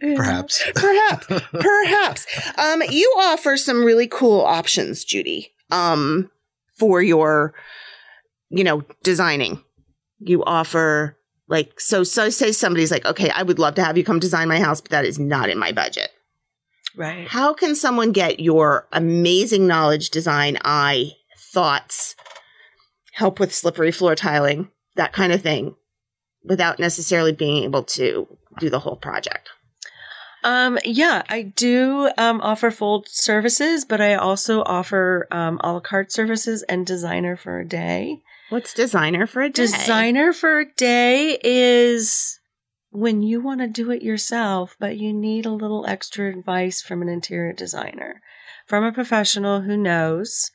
perhaps. perhaps, perhaps. Um, you offer some really cool options, Judi. Um, for your, you know, designing. You offer like so. So say somebody's like, okay, I would love to have you come design my house, but that is not in my budget. Right. How can someone get your amazing knowledge, design, eye, thoughts, help with slippery floor tiling, that kind of thing, without necessarily being able to do the whole project? Um, yeah, I do um, offer full services, but I also offer um, a la carte services and designer for a day. What's designer for a day? Designer for a day is when you want to do it yourself, but you need a little extra advice from an interior designer, from a professional who knows.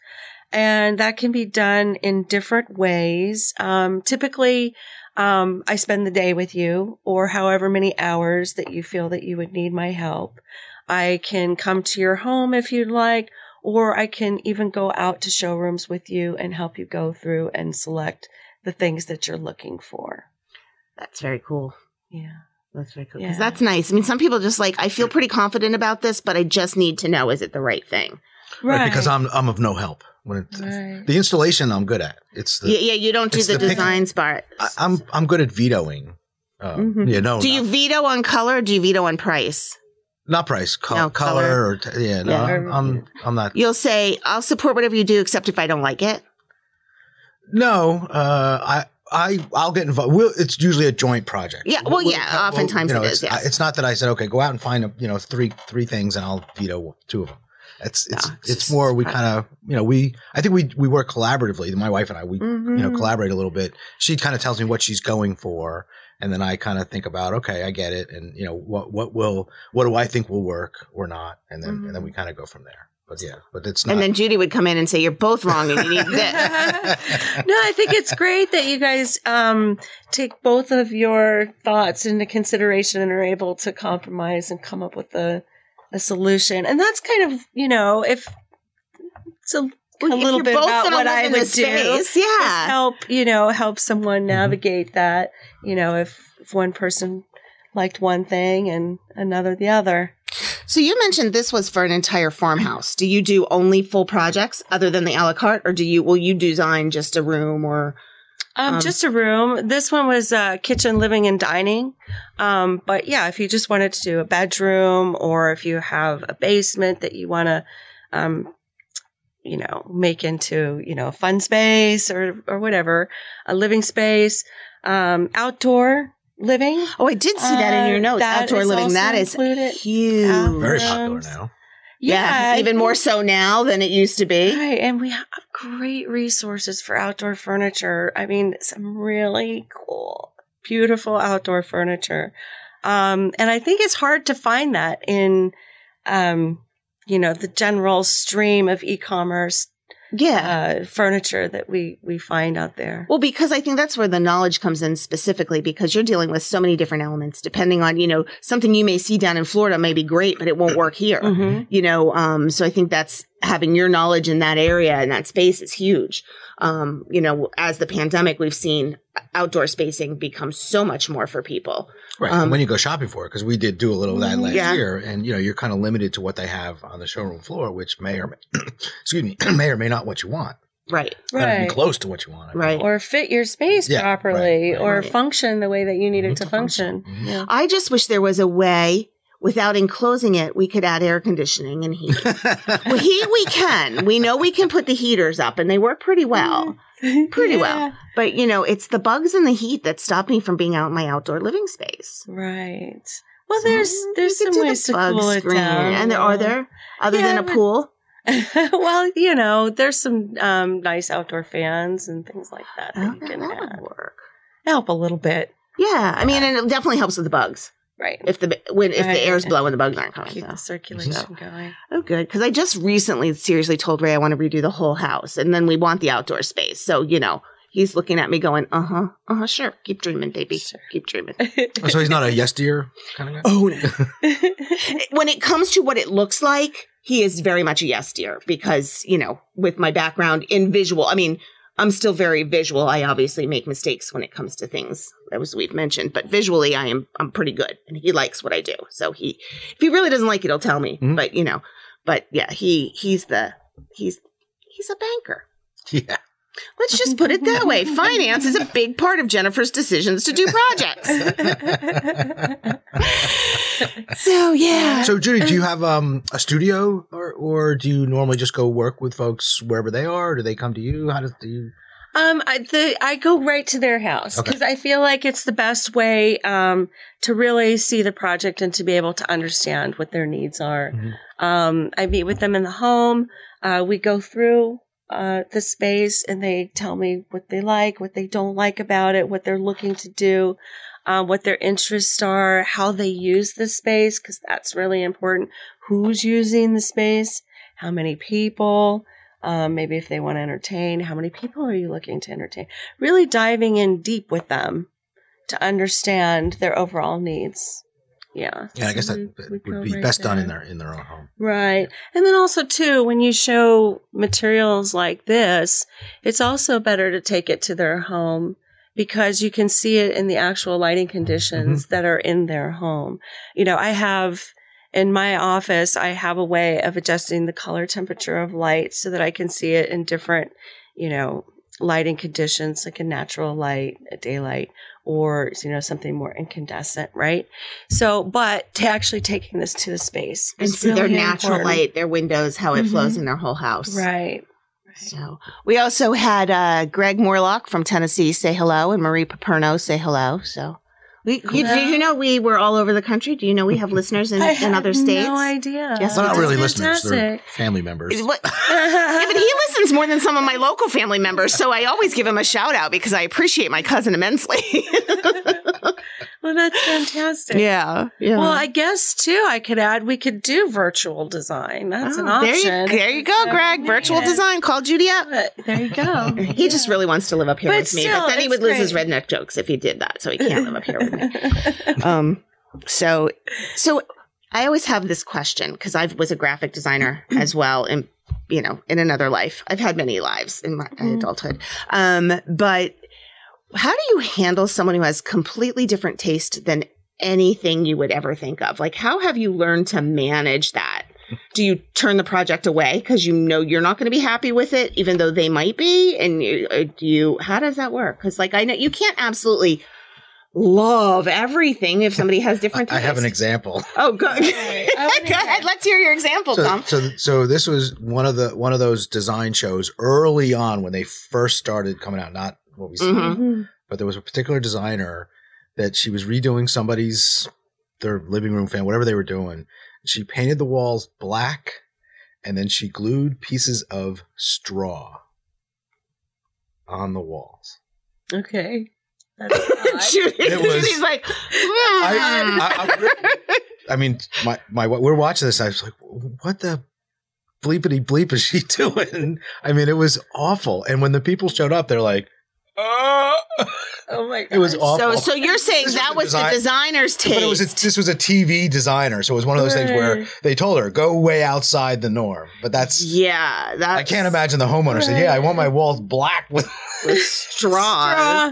And that can be done in different ways. Um, typically, um, I spend the day with you or however many hours that you feel that you would need my help. I can come to your home if you'd like, or I can even go out to showrooms with you and help you go through and select the things that you're looking for. That's very cool. Yeah. That's very cool. 'Cause Yeah. that's nice. I mean, some people just like, I feel pretty confident about this, but I just need to know is it the right thing? Right, because I'm I'm of no help when it, Right. the installation. I'm good at. It's the yeah, yeah, you don't do the, the pic- design part. I, I'm I'm good at vetoing. Uh, Mhm. Yeah, no, do you veto on color or do you veto on price? Not price, co- No, color, color. or t- yeah, no, Yeah. I'm, I'm I'm not. You'll say, I'll support whatever you do, except if I don't like it. No, uh, I. I I'll get involved. We'll, it's usually a joint project. Yeah, well, We'll- yeah, we'll- oftentimes you know, it is, It's, yes. it's not that I said okay, go out and find you know three three things, and I'll veto two of them. It's it's No, it's it's more we kind of you know we I think we we work collaboratively. My wife and I we Mhm. you know collaborate a little bit. She kind of tells me what she's going for, and then I kind of think about okay, I get it, and you know what what will what do I think will work or not, and then and then we kind of go from there. But yeah, but it's not. And then Judi would come in and say, You're both wrong and you need this. *laughs* no, I think it's great that you guys um, take both of your thoughts into consideration and are able to compromise and come up with a, a solution. And that's kind of, you know, if it's a, a if little bit about what I would the do. yeah. help, you know, help someone navigate that, you know, if, if one person liked one thing and another the other. So you mentioned this was for an entire farmhouse. Do you do only full projects other than the a la carte, or do you will you design just a room or Um, Um, just a room. This one was uh, kitchen, living, and dining. Um, but yeah, if you just wanted to do a bedroom, or if you have a basement that you want to, um, you know, make into you know a fun space or or whatever, a living space, um, outdoor living. Oh, I did see that in your Uh, notes. that Outdoor is living. That is included. huge. Out- very Yeah. popular now. Yeah, even more so now than it used to be. Right, and we have great resources for outdoor furniture. I mean, some really cool, beautiful outdoor furniture. Um, and I think it's hard to find that in, um, you know, the general stream of e-commerce Yeah. uh, furniture that we we find out there. Well, because I think that's where the knowledge comes in specifically because you're dealing with so many different elements depending on, you know, something you may see down in Florida may be great, but it won't work here. Mhm. You know, um, so I think that's having your knowledge in that area and that space is huge. Um, you know, as the pandemic, we've seen outdoor spacing become so much more for people. Right. Um, when you go shopping for it, because we did do a little of that last Yeah. year, and you know, you're kind of limited to what they have on the showroom floor, which may or may, *clears throat* excuse me, *clears throat* may or may not what you want. Right. Right. Be close to what you want. I Right. Or fit your space Yeah, properly right, right, or right. function the way that you need it Mhm. to To function. function. Mhm. Yeah. I just wish there was a way without enclosing it, we could add air conditioning and heat. *laughs* well, heat we can. We know we can put the heaters up and they work pretty well. Pretty well. But, you know, it's the bugs and the heat that stop me from being out in my outdoor living space. Right. Well, So there's there's some ways to cool it screen. down. And there are there other Yeah, than a but- pool. *laughs* well, you know, there's some um, nice outdoor fans and things like that that Oh, you can that would work. help a little bit. Yeah, I mean, and it definitely helps with the bugs Right. if the when if Right. the air's blowing, the bugs aren't coming. Keep so. the circulation going. Oh, good. Because I just recently seriously told Ray I want to redo the whole house, and then we want the outdoor space. So you know, he's looking at me going, "Uh huh, uh huh, sure, keep dreaming, baby, Sure. keep dreaming." *laughs* Oh, so he's not a yes dear kind of guy. Oh no. *laughs* when it comes to what it looks like, he is very much a yes dear because you know, with my background in visual, I mean. I'm still very visual. I obviously make mistakes when it comes to things as we've mentioned, but visually I am I'm pretty good and he likes what I do. So he if he really doesn't like it, he'll tell me. Mhm. But you know, but yeah, he he's the he's he's a banker. Yeah. Let's just put it that way. Finance is a big part of Jennifer's decisions to do projects. *laughs* So yeah. So Judi, do you have um a studio or or do you normally just go work with folks wherever they are? Or do they come to you? How does do you Um, I, the, I go right to their house Okay. because I feel like it's the best way um, to really see the project and to be able to understand what their needs are. Mhm. Um, I meet with them in the home. Uh, we go through uh, the space and they tell me what they like, what they don't like about it, what they're looking to do, uh, what their interests are, how they use the space, because that's really important. Who's using the space? How many people? Um, maybe if they want to entertain, how many people are you looking to entertain? Really diving in deep with them to understand their overall needs. Yeah. Yeah, I guess that would be right best done in their in their own home. Right. And then also too, when you show materials like this, it's also better to take it to their home because you can see it in the actual lighting mm-hmm. conditions that are in their home. You know, I have in my office, I have a way of adjusting the color temperature of light so that I can see it in different, you know, lighting conditions like a natural light, a daylight, or you know something more incandescent, right? So, but to actually taking this to the space and see their natural important. light, their windows, how it Mhm. flows in their whole house. right? So we also had uh, Greg Morlock from Tennessee say hello and Marie Paperno say hello. So we, you, did you know we were all over the country? Do you know we have listeners in, I in other had states? No idea. Yes, They're not That's really listeners; they're family members. What- *laughs* yeah, but he listens more than some of my local family members, so I always give him a shout out because I appreciate my cousin immensely. *laughs* well, that's fantastic. yeah, yeah. Well, I guess too, I could add we could do virtual design. That's an Oh, there option. you, there you go, Greg. Virtual Yeah. design. Call Judi up. There you go. *laughs* He just really wants to live up here But with me, but then he would lose his redneck jokes if he did that, so he can't live up here with me. *laughs* um so so i always have this question because i was a graphic designer as well in you know in another life i've had many lives in my Mhm. adulthood um but how do you handle someone who has completely different taste than anything you would ever think of like how have you learned to manage that do you turn the project away because you know you're not going to be happy with it even though they might be and you, uh, do you how does that work because like i know you can't absolutely love everything if somebody has *laughs* different I have an example. *laughs* Oh, good. Okay. I *laughs* Go ahead. Let's hear your example, So, Tom. so, so this was one of the one of those design shows early on when they first started coming out. Not what we see, Mhm. Mhm. but there was a particular designer that she was redoing somebody's their living room fan, whatever they were doing. She painted the walls black, and then she glued pieces of straw on the walls. Okay. That's *laughs* odd. Judi, It was- Judi's like, I, I, I, I mean, my my we're watching this. I was like, what the bleepity bleep is she *laughs* doing? I mean, it was awful. And when the people showed up, they're like, oh. Oh my god. It was awful. So, so you're saying This was that the was design- the designer's taste. But it was a, this was a TV designer, so it was one of those things where they told her go way outside the norm. But that's yeah, that I can't imagine the homeowner said, "Yeah, I want my walls black with." *laughs* with. Straw.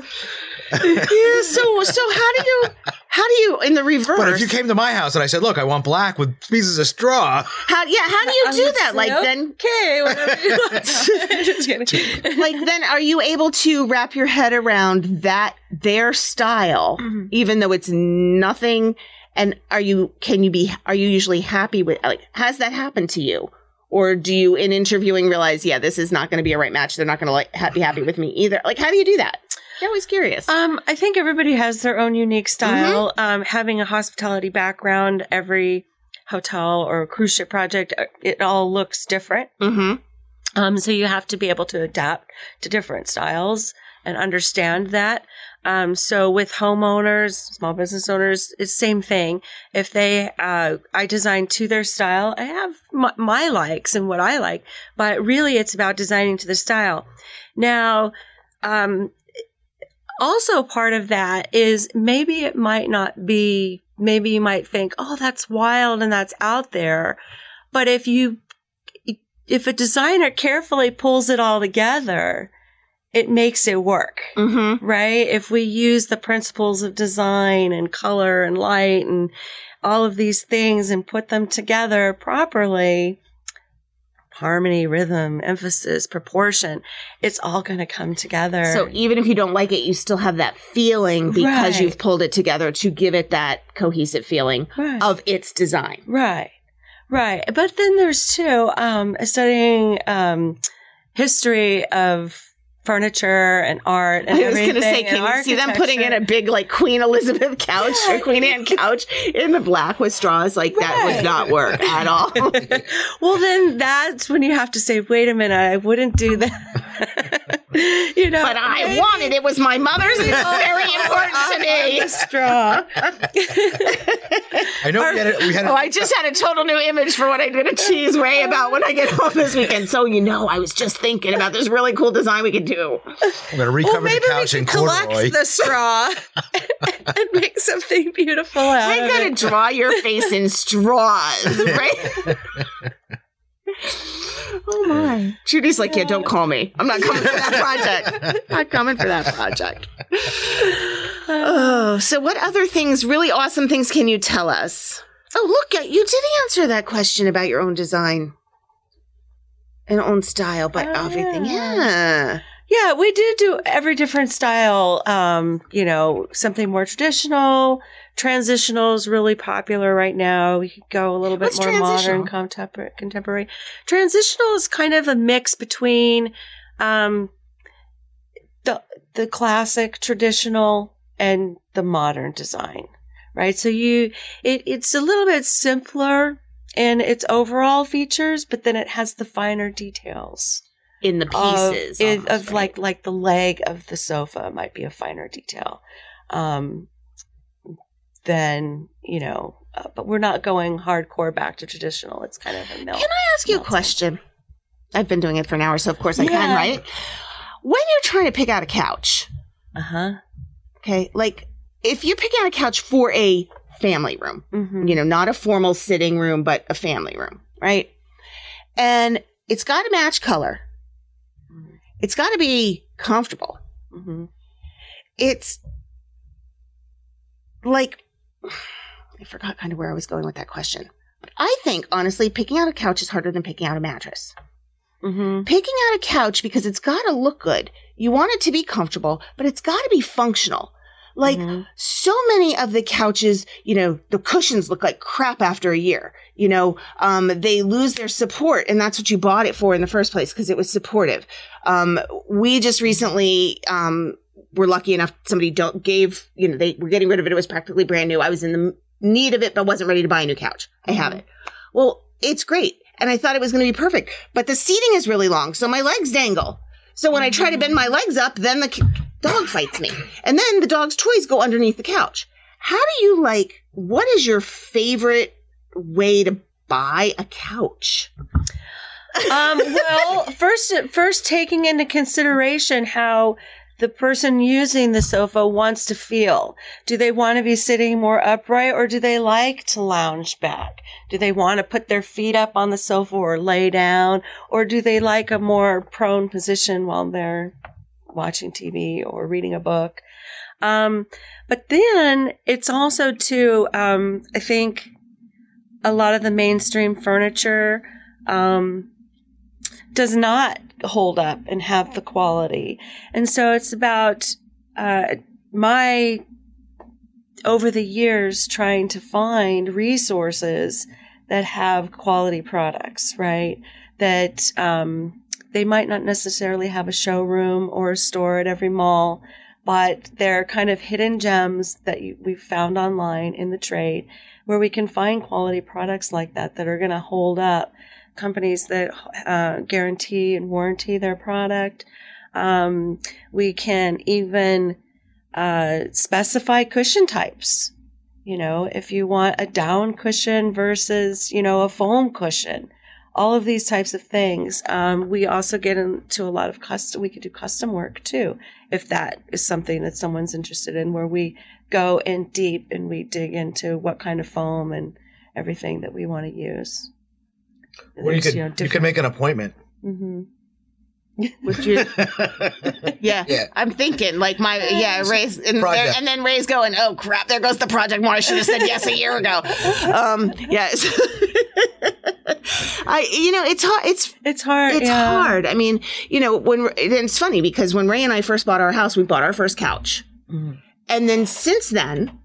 yeah, so so how do you how do you in the reverse? But if you came to my house and I said, "Look, I want black with pieces of straw," how yeah, how do you do that? say, Like then okay, whatever you want. *laughs* Just kidding. *laughs* like then are you able to wrap your head around that their style Mhm. even though it's nothing. And are you can you be are you usually happy with like has that happened to you? Or do you in interviewing realize yeah this is not going to be a right match. They're not going to like ha- be happy with me either. Like how do you do that? I'm always curious. Um, I think everybody has their own unique style. Um, having a hospitality background, every hotel or cruise ship project, uh, it all looks different. mm-hmm. Um, so you have to be able to adapt to different styles and understand that. Um, so with homeowners, small business owners, it's same thing. If they, uh, I design to their style, I have my, my likes and what I like, but really it's about designing to the style. Now, um, also part of that is maybe it might not be, maybe you might think, oh, that's wild and that's out there. But if you if a designer carefully pulls it all together, it makes it work, mm-hmm right? If we use the principles of design and color and light and all of these things and put them together properly, harmony, rhythm, emphasis, proportion, it's all going to come together. so even if you don't like it you still have that feeling because Right. you've pulled it together to give it that cohesive feeling right. of its design Right. Right. But then there's too, um, studying, um, history of furniture and art and I was going to say, and can you see them putting in a big like Queen Elizabeth couch or Queen Anne couch in the black with straws? Like that would not work at all. *laughs* well, then that's when you have to say, wait a minute, I wouldn't do that. *laughs* you know, but I maybe- wanted it was my mother's. and It's *laughs* very important to on me. the straw. I know we had a, we had. A, Oh, I just had a total new image for what I'm going to tease Ray about when I get home this weekend. So you know, I was just thinking about this really cool design we could do. I'm going to recover Well, maybe the we couch can in collect corduroy. the straw *laughs* and make something beautiful out I'm of going to draw your face in straws, *laughs* right? oh my. Judi's like, yeah, don't call me. I'm not coming for that project. *laughs* Not coming for that project. Oh, so what other things, really awesome things, can you tell us? Oh, look, you did answer that question about your own design and own style, but Oh, everything. yeah. Yeah. Yeah, we did do every different style. Um, you know, something more traditional. Transitional is really popular right now. We could go a little bit What's more modern. Contemporary. Transitional is kind of a mix between um, the the classic traditional and the modern design, right? So you, it, it's a little bit simpler in its overall features, but then it has the finer details In the pieces. it- almost, of right? like like the leg of the sofa might be a finer detail um than you know uh, but we're not going hardcore back to traditional it's kind of a mill Can I ask you a Melting. question? I've been doing it for an hour, so of course I can, right? When you're trying to pick out a couch, uh-huh okay, like if you're picking out a couch for a family room, mm-hmm. you know, not a formal sitting room, but a family room, right? And it's got to match color. It's got to be comfortable. mm-hmm. It's like, *sighs* I forgot kind of where I was going with that question. But I think, honestly, picking out a couch is harder than picking out a mattress. Mm-hmm. picking out a couch because it's got to look good. You want it to be comfortable, but it's got to be functional. Like Mhm. so many of the couches, you know, the cushions look like crap after a year. You know, um, they lose their support, and that's what you bought it for in the first place because it was supportive. Um, we just recently um, were lucky enough somebody don't gave you know they were getting rid of it. It was practically brand new. I was in the need of it, but wasn't ready to buy a new couch. I have Mhm. it. Well, it's great, and I thought it was going to be perfect, but the seating is really long, so my legs dangle. So when I try to bend my legs up, then the dog fights me. And then the dog's toys go underneath the couch. How do you like, what is your favorite way to buy a couch? um, well, first, first taking into consideration how the person using the sofa wants to feel. Do they want to be sitting more upright or do they like to lounge back? Do they want to put their feet up on the sofa or lay down? Or do they like a more prone position while they're watching TV or reading a book? Um, but then it's also too, um, I think a lot of the mainstream furniture, um, does not hold up and have the quality. And so it's about uh, my over the years trying to find resources that have quality products, right? That um, they might not necessarily have a showroom or a store at every mall, but they're kind of hidden gems that you, we've found online in the trade where we can find quality products like that that are going to hold up companies that uh, guarantee and warranty their product. Um, we can even uh, specify cushion types. You know, if you want a down cushion versus, you know, a foam cushion, all of these types of things. Um, we also get into a lot of custom, we could do custom work too, if that is something that someone's interested in, where we go in deep and we dig into what kind of foam and everything that we want to use. Or you There's, could know, you could make an appointment. Mhm. Would you? Yeah. Yeah. I'm thinking like my yeah Ray's and, there, and then Ray's going oh crap there goes the project more I should have said yes a year ago. *laughs* Um, yes. *laughs* I you know it's hard it's It's hard. it's yeah. hard. I mean you know when and it's funny because when Ray and I first bought our house we bought our first couch, Mhm. and then since then.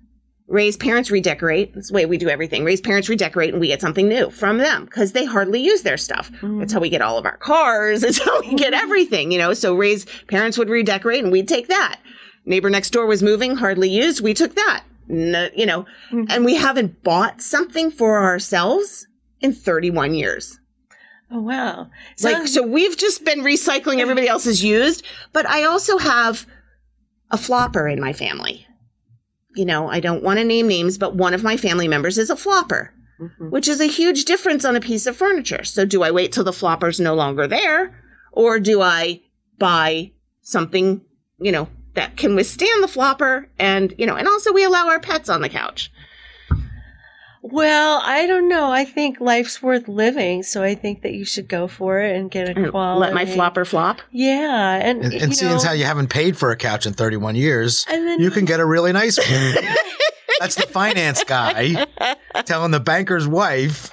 Ray's parents redecorate. That's the way we do everything. Ray's parents redecorate and we get something new from them because they hardly use their stuff. Mm-hmm. It's how we get all of our cars. *laughs* It's how we get everything, you know. So Ray's parents would redecorate and we'd take that. Neighbor next door was moving, hardly used. We took that. No, you know, Mhm. and we haven't bought something for ourselves in 31 years. Oh wow. So, Like, so we've just been recycling everybody else's used, but I also have a flopper in my family. You know, I don't want to name names, but one of my family members is a flopper Mhm. which is a huge difference on a piece of furniture. So do I wait till the flopper's no longer there or do I buy something, you know, that can withstand the flopper and, you know, and also we allow our pets on the couch. Well, I don't know. I think life's worth living, so I think that you should go for it and get a quality. Let my flopper flop. Yeah, and, And, and seeing know, as how you haven't paid for a couch in 31 years, and then you can get a really nice one. *laughs* That's the finance guy telling the banker's wife,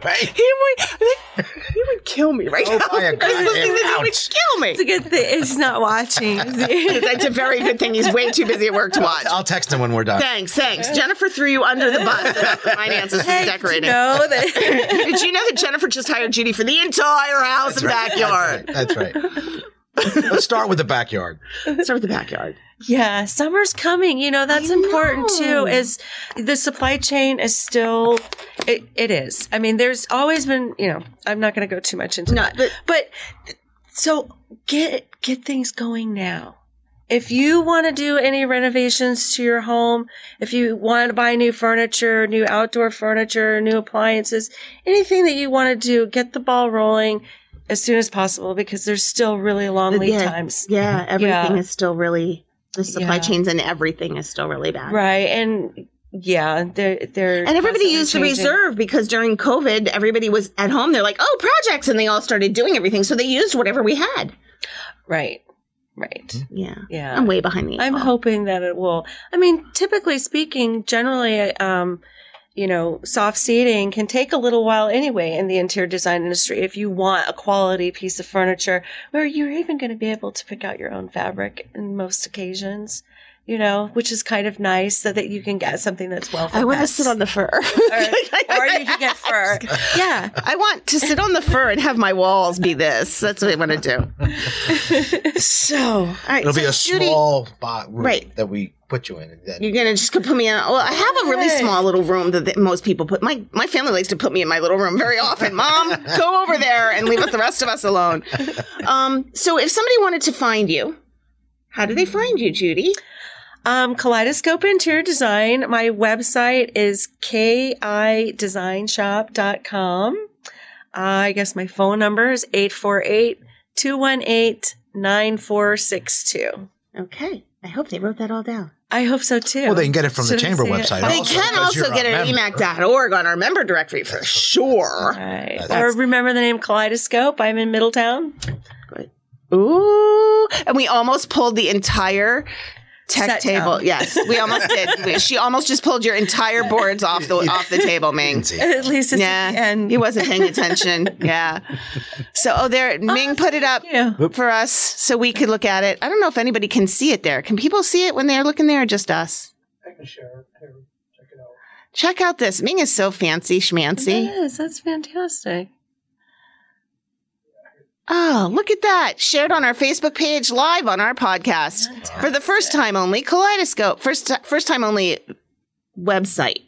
"Hey, He would, he would kill me right Go now. buy a I was listening to goddamn this, he would couch. kill me. it's a good thing. He's not watching. *laughs* That's a very good thing. He's way too busy at work to watch. I'll text him when we're done." Thanks, thanks. Jennifer threw you under the bus about the finances for Hey, decorating. No, that Did you know that Jennifer just hired Judi for the entire house That's and right. backyard? That's right. That's right. Let's start with the backyard. *laughs* Start with the backyard. Yeah, summer's coming. You know, that's I important know. too. Is the supply chain is still it, it is. I mean, there's always been, you know, I'm not going to go too much into No, that. but But so get get things going now. If you want to do any renovations to your home, if you want to buy new furniture, new outdoor furniture, new appliances, anything that you want to do, get the ball rolling as soon as possible because there's still really long lead Yeah. times. yeah, everything Yeah. is still really the supply Yeah. chains and everything is still really bad. Right. And yeah, they're they're And everybody constantly used the reserve because during COVID, everybody was at home. They're like, "Oh, projects," and they all started doing everything. So they used whatever we had. Right. Right. Yeah, Yeah. I'm way behind the. I'm ball. hoping that it will. I mean, typically speaking, generally, um, you know, soft seating can take a little while anyway in the interior design industry if you want a quality piece of furniture where you're even going to be able to pick out your own fabric in most occasions, you know, which is kind of nice so that you can get something that's well I want to sit on the fur. or, *laughs* or you can get fur. *laughs* Yeah. I want to sit on the fur and have my walls be this. That's what I want to do. *laughs* So, all right. It'll so be a Judi, small spot room Right. that we put you in. and then- You're gonna just put me in. Well, I have a really Right. small little room that, that most people put. My my family likes to put me in my little room very often. Mom, go over there and leave us the rest of us alone. Um, so if somebody wanted to find you, how do they find you, Judi? Um, Kaleidoscope Interior Design. My website is kidesign.shop.com. Uh, I guess my phone number is 848 218 9462. Okay. I hope they wrote that all down. I hope so too. Well, they can get it from the Shouldn't chamber website They also, can also get a it member. at emacc.org on our member directory for sure. Right. Or remember the name Kaleidoscope? I'm in Middletown. Ooh. And we almost pulled the entire tech Set table. down. Yes, we almost did. She almost just pulled your entire boards off the off the table, Ming. At least it's Yeah, at the end. he wasn't paying attention. *laughs* Yeah. So, oh, there, oh, Ming put it up for us so we could look at it. I don't know if anybody can see it there. Can people see it when they're looking there, or just us? I can share it. Here, check it out. Check out this. Ming is so fancy schmancy. Yes, that's fantastic. Oh, look at that. Shared on our Facebook page, live on our podcast. For the first time only, Kaleidoscope. First, first time only website,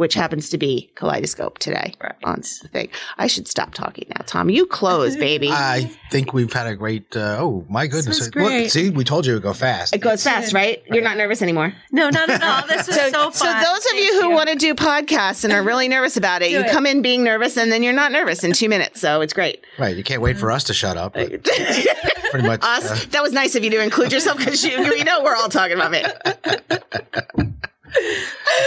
which happens to be Kaleidoscope today Right. on the thing. I should stop talking now, Tom. You close, *laughs* baby. I think we've had a great. Uh, oh my goodness! Sounds Look, great. see, we told you it would go fast. it goes fast, right? You're not nervous anymore. No, not at all. This *laughs* was so, fun. So, fun. those of you who want to do podcasts and are really *laughs* nervous about it, you it. come in being nervous and then you're not nervous in two minutes. So it's great. Right, you can't wait for us to shut up. Pretty much. Us. uh, that was nice of you to include yourself because you, you know we're all talking about me.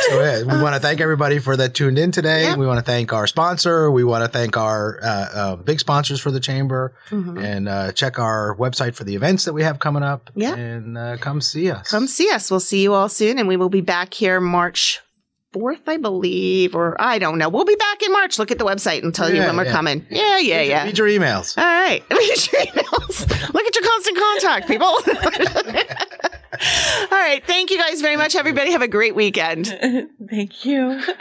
So yeah, we want to thank everybody for that tuned in today. Yeah. We want to thank our sponsor. We want to thank our uh, uh, big sponsors for the chamber, and uh, check our website for the events that we have coming up. Yeah. and uh, come see us. Come see us. We'll see you all soon, and we will be back here March 4th, I believe, or I don't know. We'll be back in March. Look at the website and tell you Yeah, when we're yeah. coming. Yeah, yeah, Read yeah. Read your emails. All right. *laughs* Read your emails. Look at your constant contact, people. *laughs* all right. Thank you guys very much, everybody. Have a great weekend. *laughs* Thank you. *laughs*